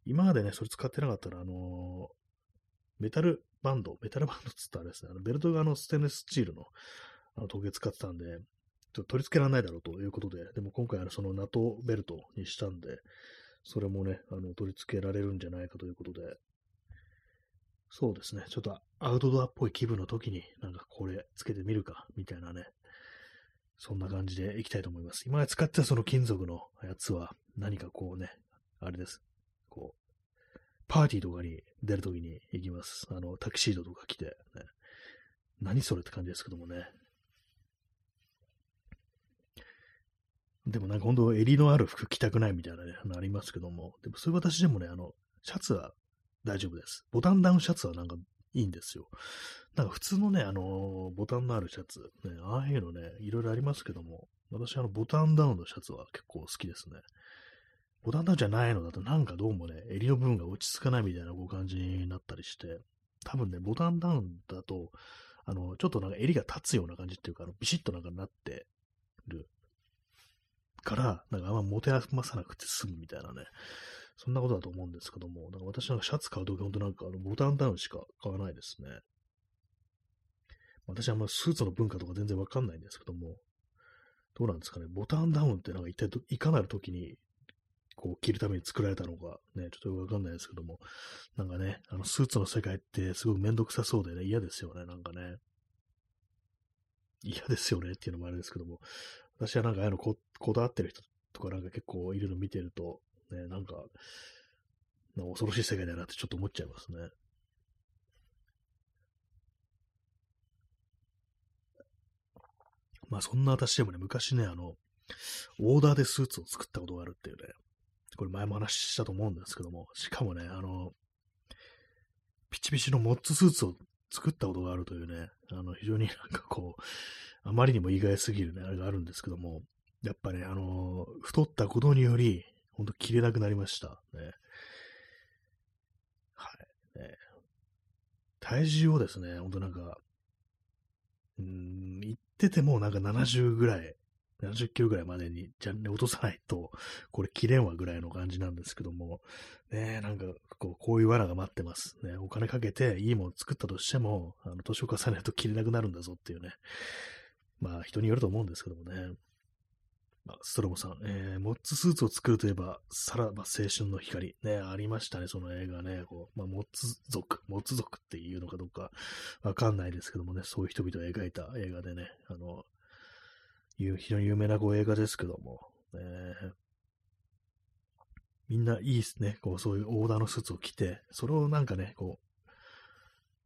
今までね、それ使ってなかったら、あのメタルバンド、メタルバンドっつったらですね、あのベルトがあのステンレススチールのあの時計使ってたんで、ちょっと取り付けられないだろうということで、でも今回あのそのナトベルトにしたんで、それもね、あの、取り付けられるんじゃないかということで、そうですね、ちょっとアウトドアっぽい気分の時に、なんかこれつけてみるか、みたいなね、そんな感じでいきたいと思います。今使ってたその金属のやつは、何かこうね、あれです。こう、パーティーとかに出るときに行きます。あの、タキシードとか着て、ね。何それって感じですけどもね。でもなんか本当襟のある服着たくないみたいなね、ありますけども、でもそういう私でもね、あの、シャツは大丈夫です。ボタンダウンシャツはなんかいいんですよ。なんか普通のね、あの、ボタンのあるシャツ、ね、ああいうのね、いろいろありますけども、私あの、ボタンダウンのシャツは結構好きですね。ボタンダウンじゃないのだとなんかどうもね、襟の部分が落ち着かないみたいなこう感じになったりして、多分ね、ボタンダウンだと、あの、ちょっとなんか襟が立つような感じっていうか、あのビシッとなんかなってるから、なんかあんま持て余さなくて済むみたいなね、そんなことだと思うんですけども、なんか私なんかシャツ買うとき、ほんとなんかあのボタンダウンしか買わないですね。私はあんまスーツの文化とか全然わかんないんですけども、どうなんですかね、ボタンダウンってなんか一体いかなるときにこう、着るために作られたのか、ね、ちょっとよくわかんないですけども、なんかね、あの、スーツの世界ってすごくめんどくさそうでね、嫌ですよね、なんかね。嫌ですよねっていうのもあれですけども、私はなんかああいうのここだわってる人とかなんか結構いるの見てると、ね、なんか、なんか恐ろしい世界だなってちょっと思っちゃいますね。まあそんな私でもね、昔ね、あの、オーダーでスーツを作ったことがあるっていうね、これ前も話したと思うんですけども、しかもね、あの、ピチピチのモッツスーツを作ったことがあるというね、あの、非常になんかこう、あまりにも意外すぎるね、あれがあるんですけども、やっぱね、あの、太ったことにより、ほんと着れなくなりました。ね。はい。ね、体重をですね、ほんとなんか、うん、言っててもなんか70ぐらい70キロぐらいまでにジャンル落とさないと、これ切れんわぐらいの感じなんですけども、ねなんかこう、こういう罠が待ってます。ね、お金かけていいもの作ったとしても、あの、年を重ねると切れなくなるんだぞっていうね。まあ、人によると思うんですけどもね。まあ、ストロボさん、えー、モッツスーツを作るといえば、さらば青春の光。ね、ありましたね、その映画ね。こうまあ、モッツ族、モッツ族っていうのかどうかわかんないですけどもね、そういう人々を描いた映画でね、あの、非常に有名なこう映画ですけども、ね、みんないいですね。こう、そういうオーダーのスーツを着て、それをなんかね、こう、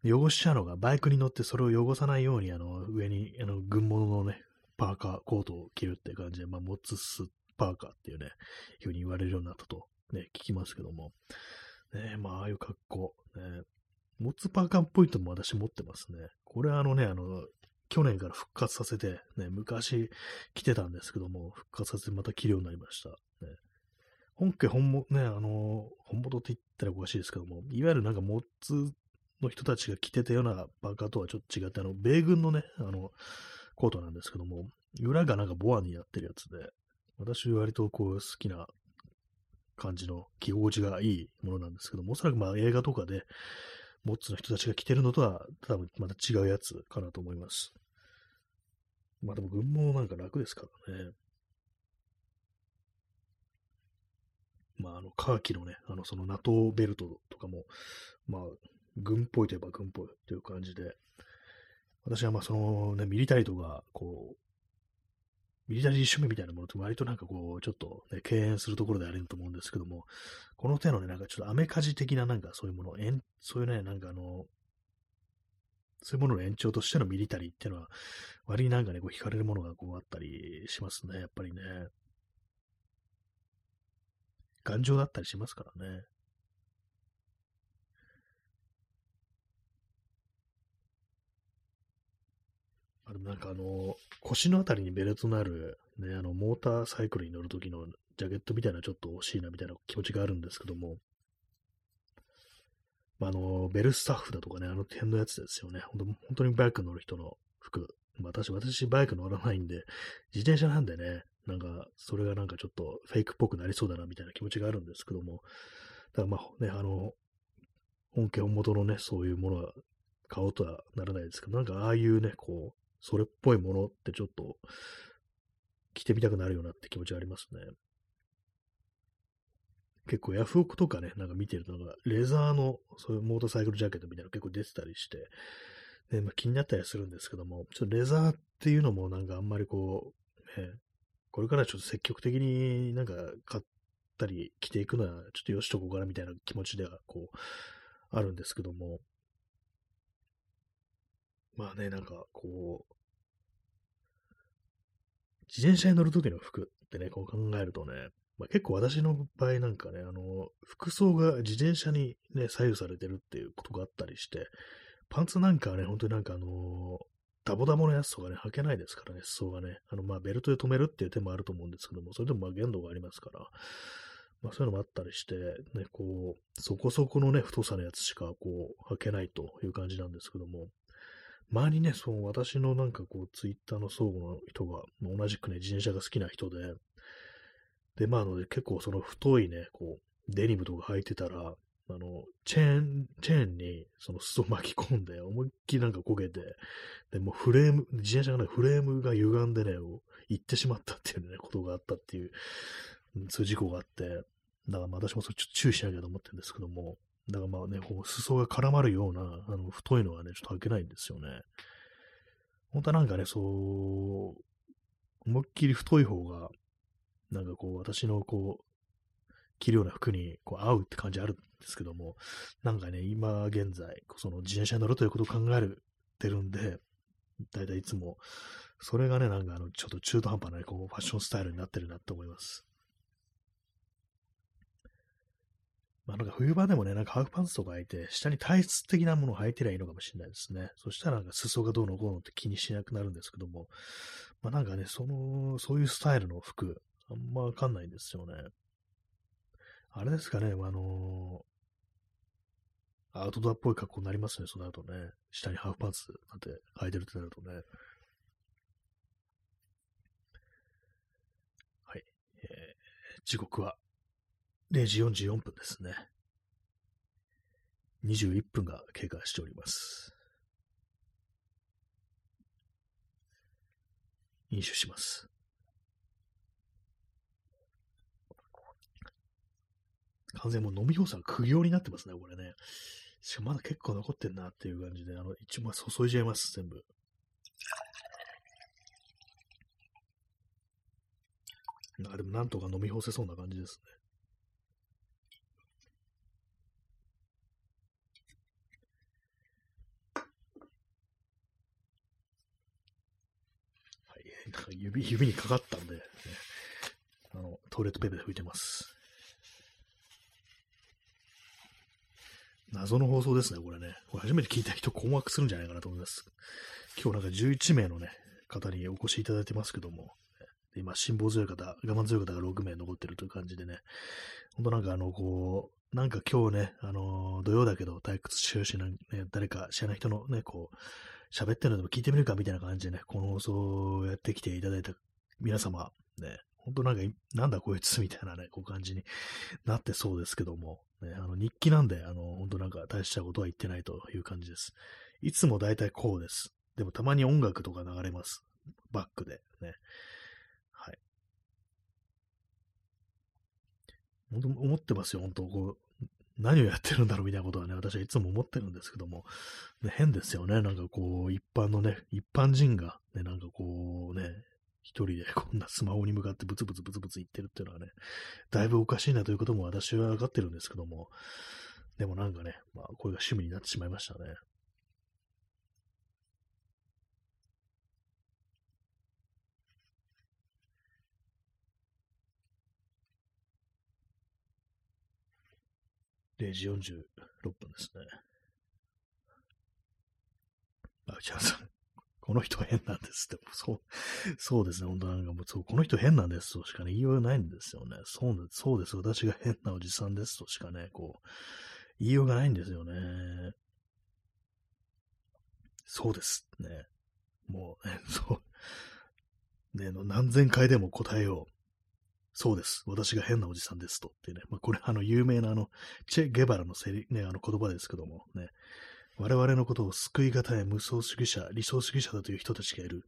汚しちゃうのが、バイクに乗ってそれを汚さないように、あの、上に、あの、軍物のね、パーカー、コートを着るって感じで、まあ、モッツスパーカーっていうね、いうふうに言われるようになったと、ね、聞きますけども、ね、まあ、ああいう格好、ね、モッツパーカーっぽいとも私持ってますね。これはあのね、あの、去年から復活させて、ね、昔来てたんですけども、復活させてまた着るようになりました。ね、本家本物、ね、あの、本物って言ったらおかしいですけども、いわゆるなんかモッツの人たちが着てたようなバカとはちょっと違って、あの、米軍のね、あの、コートなんですけども、裏がなんかボアになってるやつで、私割とこう好きな感じの着心地がいいものなんですけども、おそらくまあ映画とかで、モッツの人たちが着てるのとは多分また違うやつかなと思います。まあでも軍もなんか楽ですからね。まああのカーキのね、あのその NATO ベルトとかも、まあ軍っぽいといえば軍っぽいという感じで、私はまあそのね、ミリタリーとか、こう、ミリタリー趣味みたいなものって割となんかこう、ちょっとね、敬遠するところであると思うんですけども、この手のね、なんかちょっとアメカジ的ななんかそういうもの、そういうね、なんかあの、そういうものの延長としてのミリタリーっていうのは、割になんかね、こう惹かれるものがこうあったりしますね、やっぱりね。頑丈だったりしますからね。あでもなんかあの、腰のあたりにベルトのある、ね、あの、モーターサイクルに乗るときのジャケットみたいなちょっと欲しいなみたいな気持ちがあるんですけども、まあ、あの、ベルスタッフだとかね、あの辺のやつですよね。本当本当にバイク乗る人の服。私、私バイク乗らないんで、自転車なんでね、なんか、それがなんかちょっとフェイクっぽくなりそうだなみたいな気持ちがあるんですけども、だからまあね、あの、本家本元のね、そういうものは買おうとはならないですけど、なんかああいうね、こう、それっぽいものってちょっと着てみたくなるようなって気持ちがありますね。結構ヤフオクとかね、なんか見てると、なんかレザーのそういうモーターサイクルジャケットみたいなの結構出てたりして、ねまあ、気になったりするんですけども、ちょっとレザーっていうのもなんかあんまりこう、ね、これからちょっと積極的になんか買ったり着ていくのはちょっとよしとこうかなみたいな気持ちではこう、あるんですけども、まあね、なんかこう、自転車に乗るときの服ってね、こう考えるとね、まあ、結構私の場合なんかね、あの、服装が自転車にね、左右されてるっていうことがあったりして、パンツなんかはね、本当になんかあのダボダボのやつとかね、履けないですからね、裾がね。あの、まあ、ベルトで止めるっていう手もあると思うんですけども、それでもまあ限度がありますから、まあそういうのもあったりして、ね、こう、そこそこのね、太さのやつしかこう、履けないという感じなんですけども、周りにね、その私のなんかこう、ツイッターの相互の人が、同じくね、自転車が好きな人で、で、まあ、あの、結構その太いね、こう、デニムとか履いてたら、あの、チェーン、チェーンにその裾巻き込んで、思いっきりなんか焦げて、で、もうフレーム、自転車がね、フレームが歪んでね、行ってしまったっていうね、ことがあったっていう、そういう事故があって、だから私もそれちょっと注意しなきゃと思ってるんですけども、だからまあね、こう裾が絡まるような、あの、太いのはね、ちょっと履けないんですよね。本当はなんかね、そう、思いっきり太い方が、なんかこう、私のこう、着るような服にこう合うって感じあるんですけども、なんかね、今現在、その自転車に乗るということを考えてるんで、だいたいいつも、それがね、なんかあの、ちょっと中途半端な、ね、こう、ファッションスタイルになってるなって思います。まあなんか冬場でもね、なんかハーフパンツとか履いて、下に体質的なものを履いてりゃいいのかもしれないですね。そしたらなんか裾がどうのこうのって気にしなくなるんですけども、まあなんかね、その、そういうスタイルの服、あんまわかんないんですよね。あれですかね、あのー、アウトドアっぽい格好になりますね、そうなるとね。下にハーフパンツなんて履いてるってなるとね。はい。えー、時刻は0時44分ですね。21分が経過しております。飲酒します。完全もう飲み干さが苦行になってますね、これね。しかもまだ結構残ってんなっていう感じで、あの、一番注いじゃいます、全部。あでもなんとか飲み干せそうな感じですね。なんか指、指にかかったんで、ね、あの、トイレットペーパーで拭いてます。謎の放送ですね、これね。これ初めて聞いた人困惑するんじゃないかなと思います。今日なんか11名のね、方にお越しいただいてますけども、今、辛抱強い方、我慢強い方が6名残ってるという感じでね、ほんとなんかあの、こう、なんか今日ね、あの土曜だけど退屈しようしな、ね、誰か知らない人のね、こう、喋ってるのでも聞いてみるかみたいな感じでね、この放送をやってきていただいた皆様、ね、本当なんか、なんだこいつみたいなね、こう感じになってそうですけども、ね、あの日記なんで、あの、本当なんか大したことは言ってないという感じです。いつも大体こうです。でもたまに音楽とか流れます。バックでね。はい。本当思ってますよ、本当こう、何をやってるんだろうみたいなことはね、私はいつも思ってるんですけども、ね、変ですよね。なんかこう、一般のね、一般人が、ね、なんかこうね、一人で こんなスマホに向かってブツブツブツブツ言ってるっていうのはね、だいぶおかしいなということも私は分かってるんですけども、でもなんかね、まあ、これが趣味になってしまいましたね。0時46分ですね。あ、内原さん、この人変なんですって、そう、そうですね、本当なんかもう、そう、この人変なんですとしかね、言いようがないんですよね。そうです、そうです、私が変なおじさんですとしかね、こう、言いようがないんですよね。そうですね。もうね、そう。ね、何千回でも答えよう。そうです。私が変なおじさんですと。ってね。まあ、これ、あの、有名なあの、チェ・ゲバラのセリ、ね、あの言葉ですけども、ね。我々のことを救い難い無双主義者、理想主義者だという人たちがいる。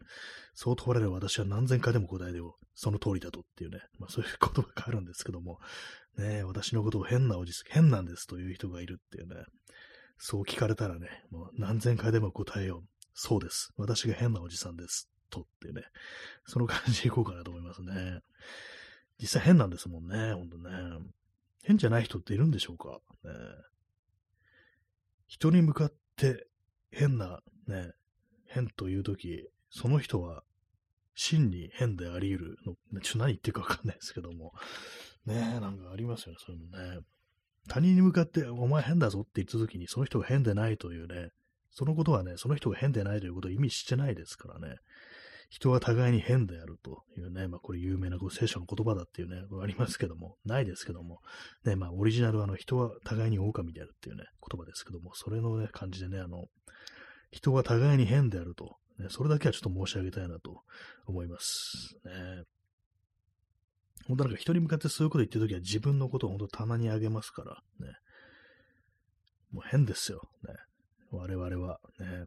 そう問われれば私は何千回でも答えよう。その通りだとっていうね。まあそういう言葉があるんですけども、ね、私のことを変なおじさん、変なんですという人がいるっていうね。そう聞かれたらね、もう何千回でも答えよう。そうです。私が変なおじさんです。とっていうね。その感じでいこうかなと思いますね。実際変なんですもんね、ほんとね。変じゃない人っているんでしょうか、ね、人に向かって変な、ね、変というとき、その人は真に変であり得るの、ちょ、何言ってるかわかんないですけども、ねえ、なんかありますよね、そういうのね。他人に向かって、お前変だぞって言ったときに、その人が変でないというね、そのことはね、その人が変でないということを意味してないですからね。人は互いに変であるというね、まあこれ有名なこう聖書の言葉だっていうね、ありますけども、ないですけども、ね、まあオリジナルはあの人は互いに狼であるっていうね、言葉ですけども、それのね、感じでね、あの、人は互いに変であると、ね、それだけはちょっと申し上げたいなと思います。ね。本当なんか人に向かってそういうこと言ってるときは自分のことを本当棚にあげますから、ね。もう変ですよ、ね。我々は、ね。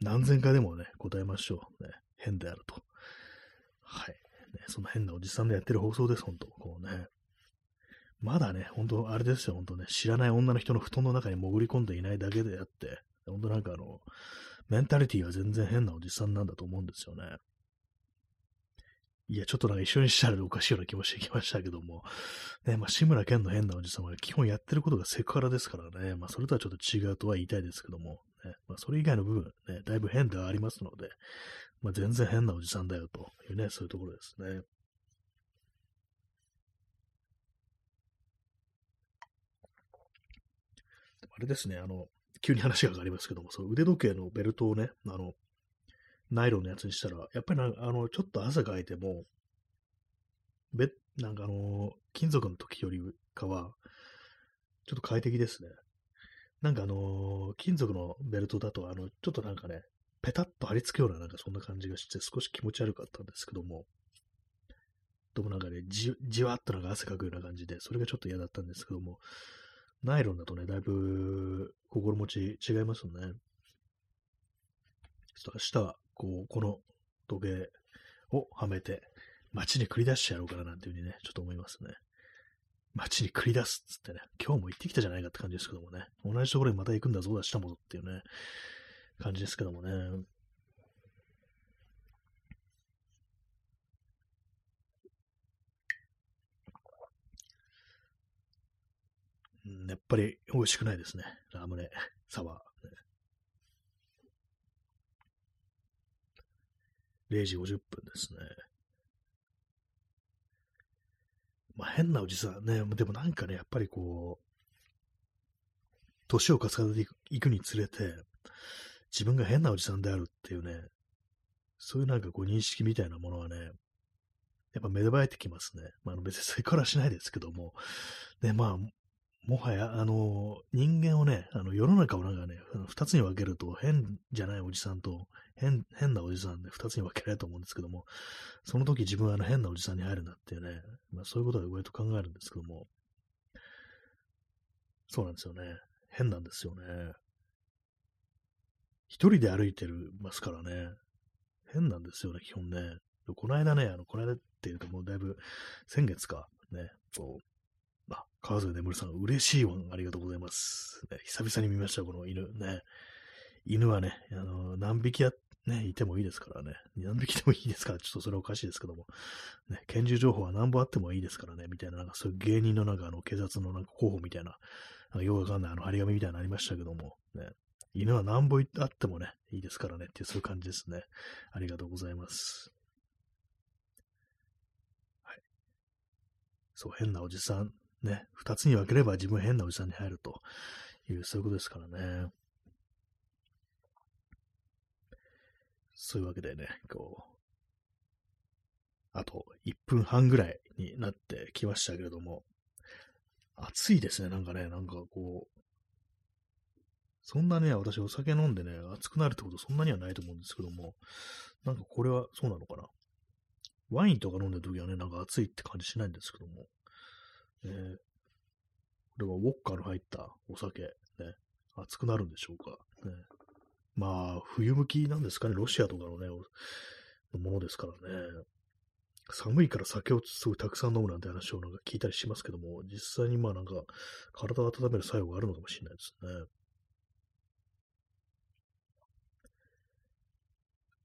何千回でもね、答えましょう。ね。変であると。はい。ね、その変なおじさんでやってる放送です、本当こうね。まだね、本当あれですよ、本当ね、知らない女の人の布団の中に潜り込んでいないだけであって、本当なんかあの、メンタリティは全然変なおじさんなんだと思うんですよね。いや、ちょっとなんか一緒にしたらおかしいような気もしてきましたけども、ね、まあ、志村けんの変なおじさんは基本やってることがセクハラですからね、まあ、それとはちょっと違うとは言いたいですけども、ね、まあ、それ以外の部分、ね、だいぶ変ではありますので、まあ、全然変なおじさんだよというね、そういうところですね。あれですね、あの、急に話が変わりますけども、その腕時計のベルトをね、あの、ナイロンのやつにしたら、やっぱりあの、ちょっと汗かいても、べ、なんかあの、金属の時よりかは、ちょっと快適ですね。なんかあの、金属のベルトだと、あの、ちょっとなんかね、ペタッと貼り付くような、なんかそんな感じがして、少し気持ち悪かったんですけども、でもなんかね、じ、じわっとなんか汗かくような感じで、それがちょっと嫌だったんですけども、ナイロンだとね、だいぶ心持ち違いますよね。ちょっと明日はこう、この時計をはめて、街に繰り出してやろうかななんていうふうにね、ちょっと思いますね。街に繰り出すっつってね、今日も行ってきたじゃないかって感じですけどもね、同じところにまた行くんだぞ、明日ものっていうね、感じですけどもね。やっぱり美味しくないですね。ラムネサワー。0時50分ですね。まあ変なおじさんね、でもなんかね、やっぱりこう、年を重ねていくにつれて、自分が変なおじさんであるっていうね、そういうなんかこう認識みたいなものはね、やっぱ芽生えてきますね。まあ別にそれからしないですけども、ね、まあ、もはや、あの、人間をね、あの、世の中をなんかね、二つに分けると、変じゃないおじさんと、変、変なおじさんで二つに分けられると思うんですけども、その時自分はあの変なおじさんに入るなっていうね、まあそういうことは割と考えるんですけども、そうなんですよね。変なんですよね。一人で歩いてるますからね。変なんですよね、基本ね。この間ね、あの、この間っていうかもうだいぶ先月か、ね、こう、あ、川添眠さん、嬉しいわありがとうございます。ね、久々に見ました、この犬ね。犬はね、あの、何匹やね、いてもいいですからね。何匹でもいいですか？ら、ちょっとそれおかしいですけども。ね、拳銃情報は何本あってもいいですからね、みたいな、なんかそういう芸人のなんかあの、警察のなんか候補みたいな、なんかよくわかんないあの、張り紙みたいなのありましたけども、ね。犬は何本あってもね、いいですからねっていう、そういう感じですね。ありがとうございます。はい。そう、変なおじさん。ね、二つに分ければ自分変なおじさんに入るという、そういうことですからね。そういうわけでね、こう、あと1分半ぐらいになってきましたけれども、暑いですね、なんかね、なんかこう、そんなね、私お酒飲んでね、暑くなるってことそんなにはないと思うんですけども、なんかこれはそうなのかな。ワインとか飲んでる時はね、なんか暑いって感じしないんですけども、えー、これはウォッカの入ったお酒、ね、熱くなるんでしょうか。ね、まあ、冬向きなんですかね、ロシアとかのね、ものですからね。寒いから酒をすごいたくさん飲むなんて話をなんか聞いたりしますけども、実際にまあなんか、体を温める作用があるのかもしれないですね。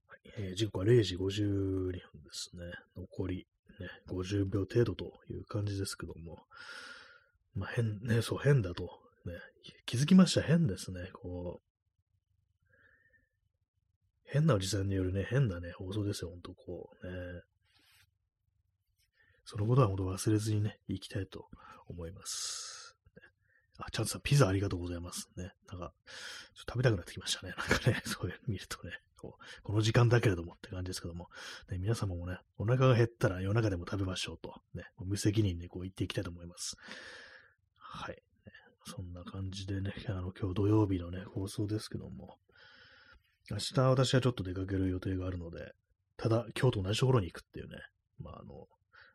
はいえー、時刻は0時52分ですね。残り、ね、50秒程度という感じですけども、まあ変、ね、そう変だと、ね、気づきました、変ですね。こう、変なおじさんによるね、変なね、放送ですよ、ほんとこうね。そのことは本当忘れずにね、行きたいと思います。あ、チャンスさん、ピザありがとうございます。ね。なんか、ちょっと食べたくなってきましたね。なんかね、そういうの見るとね、こうこの時間だけれどもって感じですけども、ね、皆様もね、お腹が減ったら夜中でも食べましょうと、ね、無責任にこう言っていきたいと思います。はい。そんな感じでね、あの、今日土曜日のね、放送ですけども、明日私はちょっと出かける予定があるので、ただ、今日と同じところに行くっていうね、まあ、あの、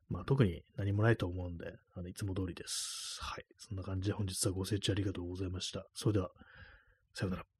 まあ、特に何もないと思うんで、あのいつも通りです。はい。そんな感じで本日はご清聴ありがとうございました。それでは、さようなら。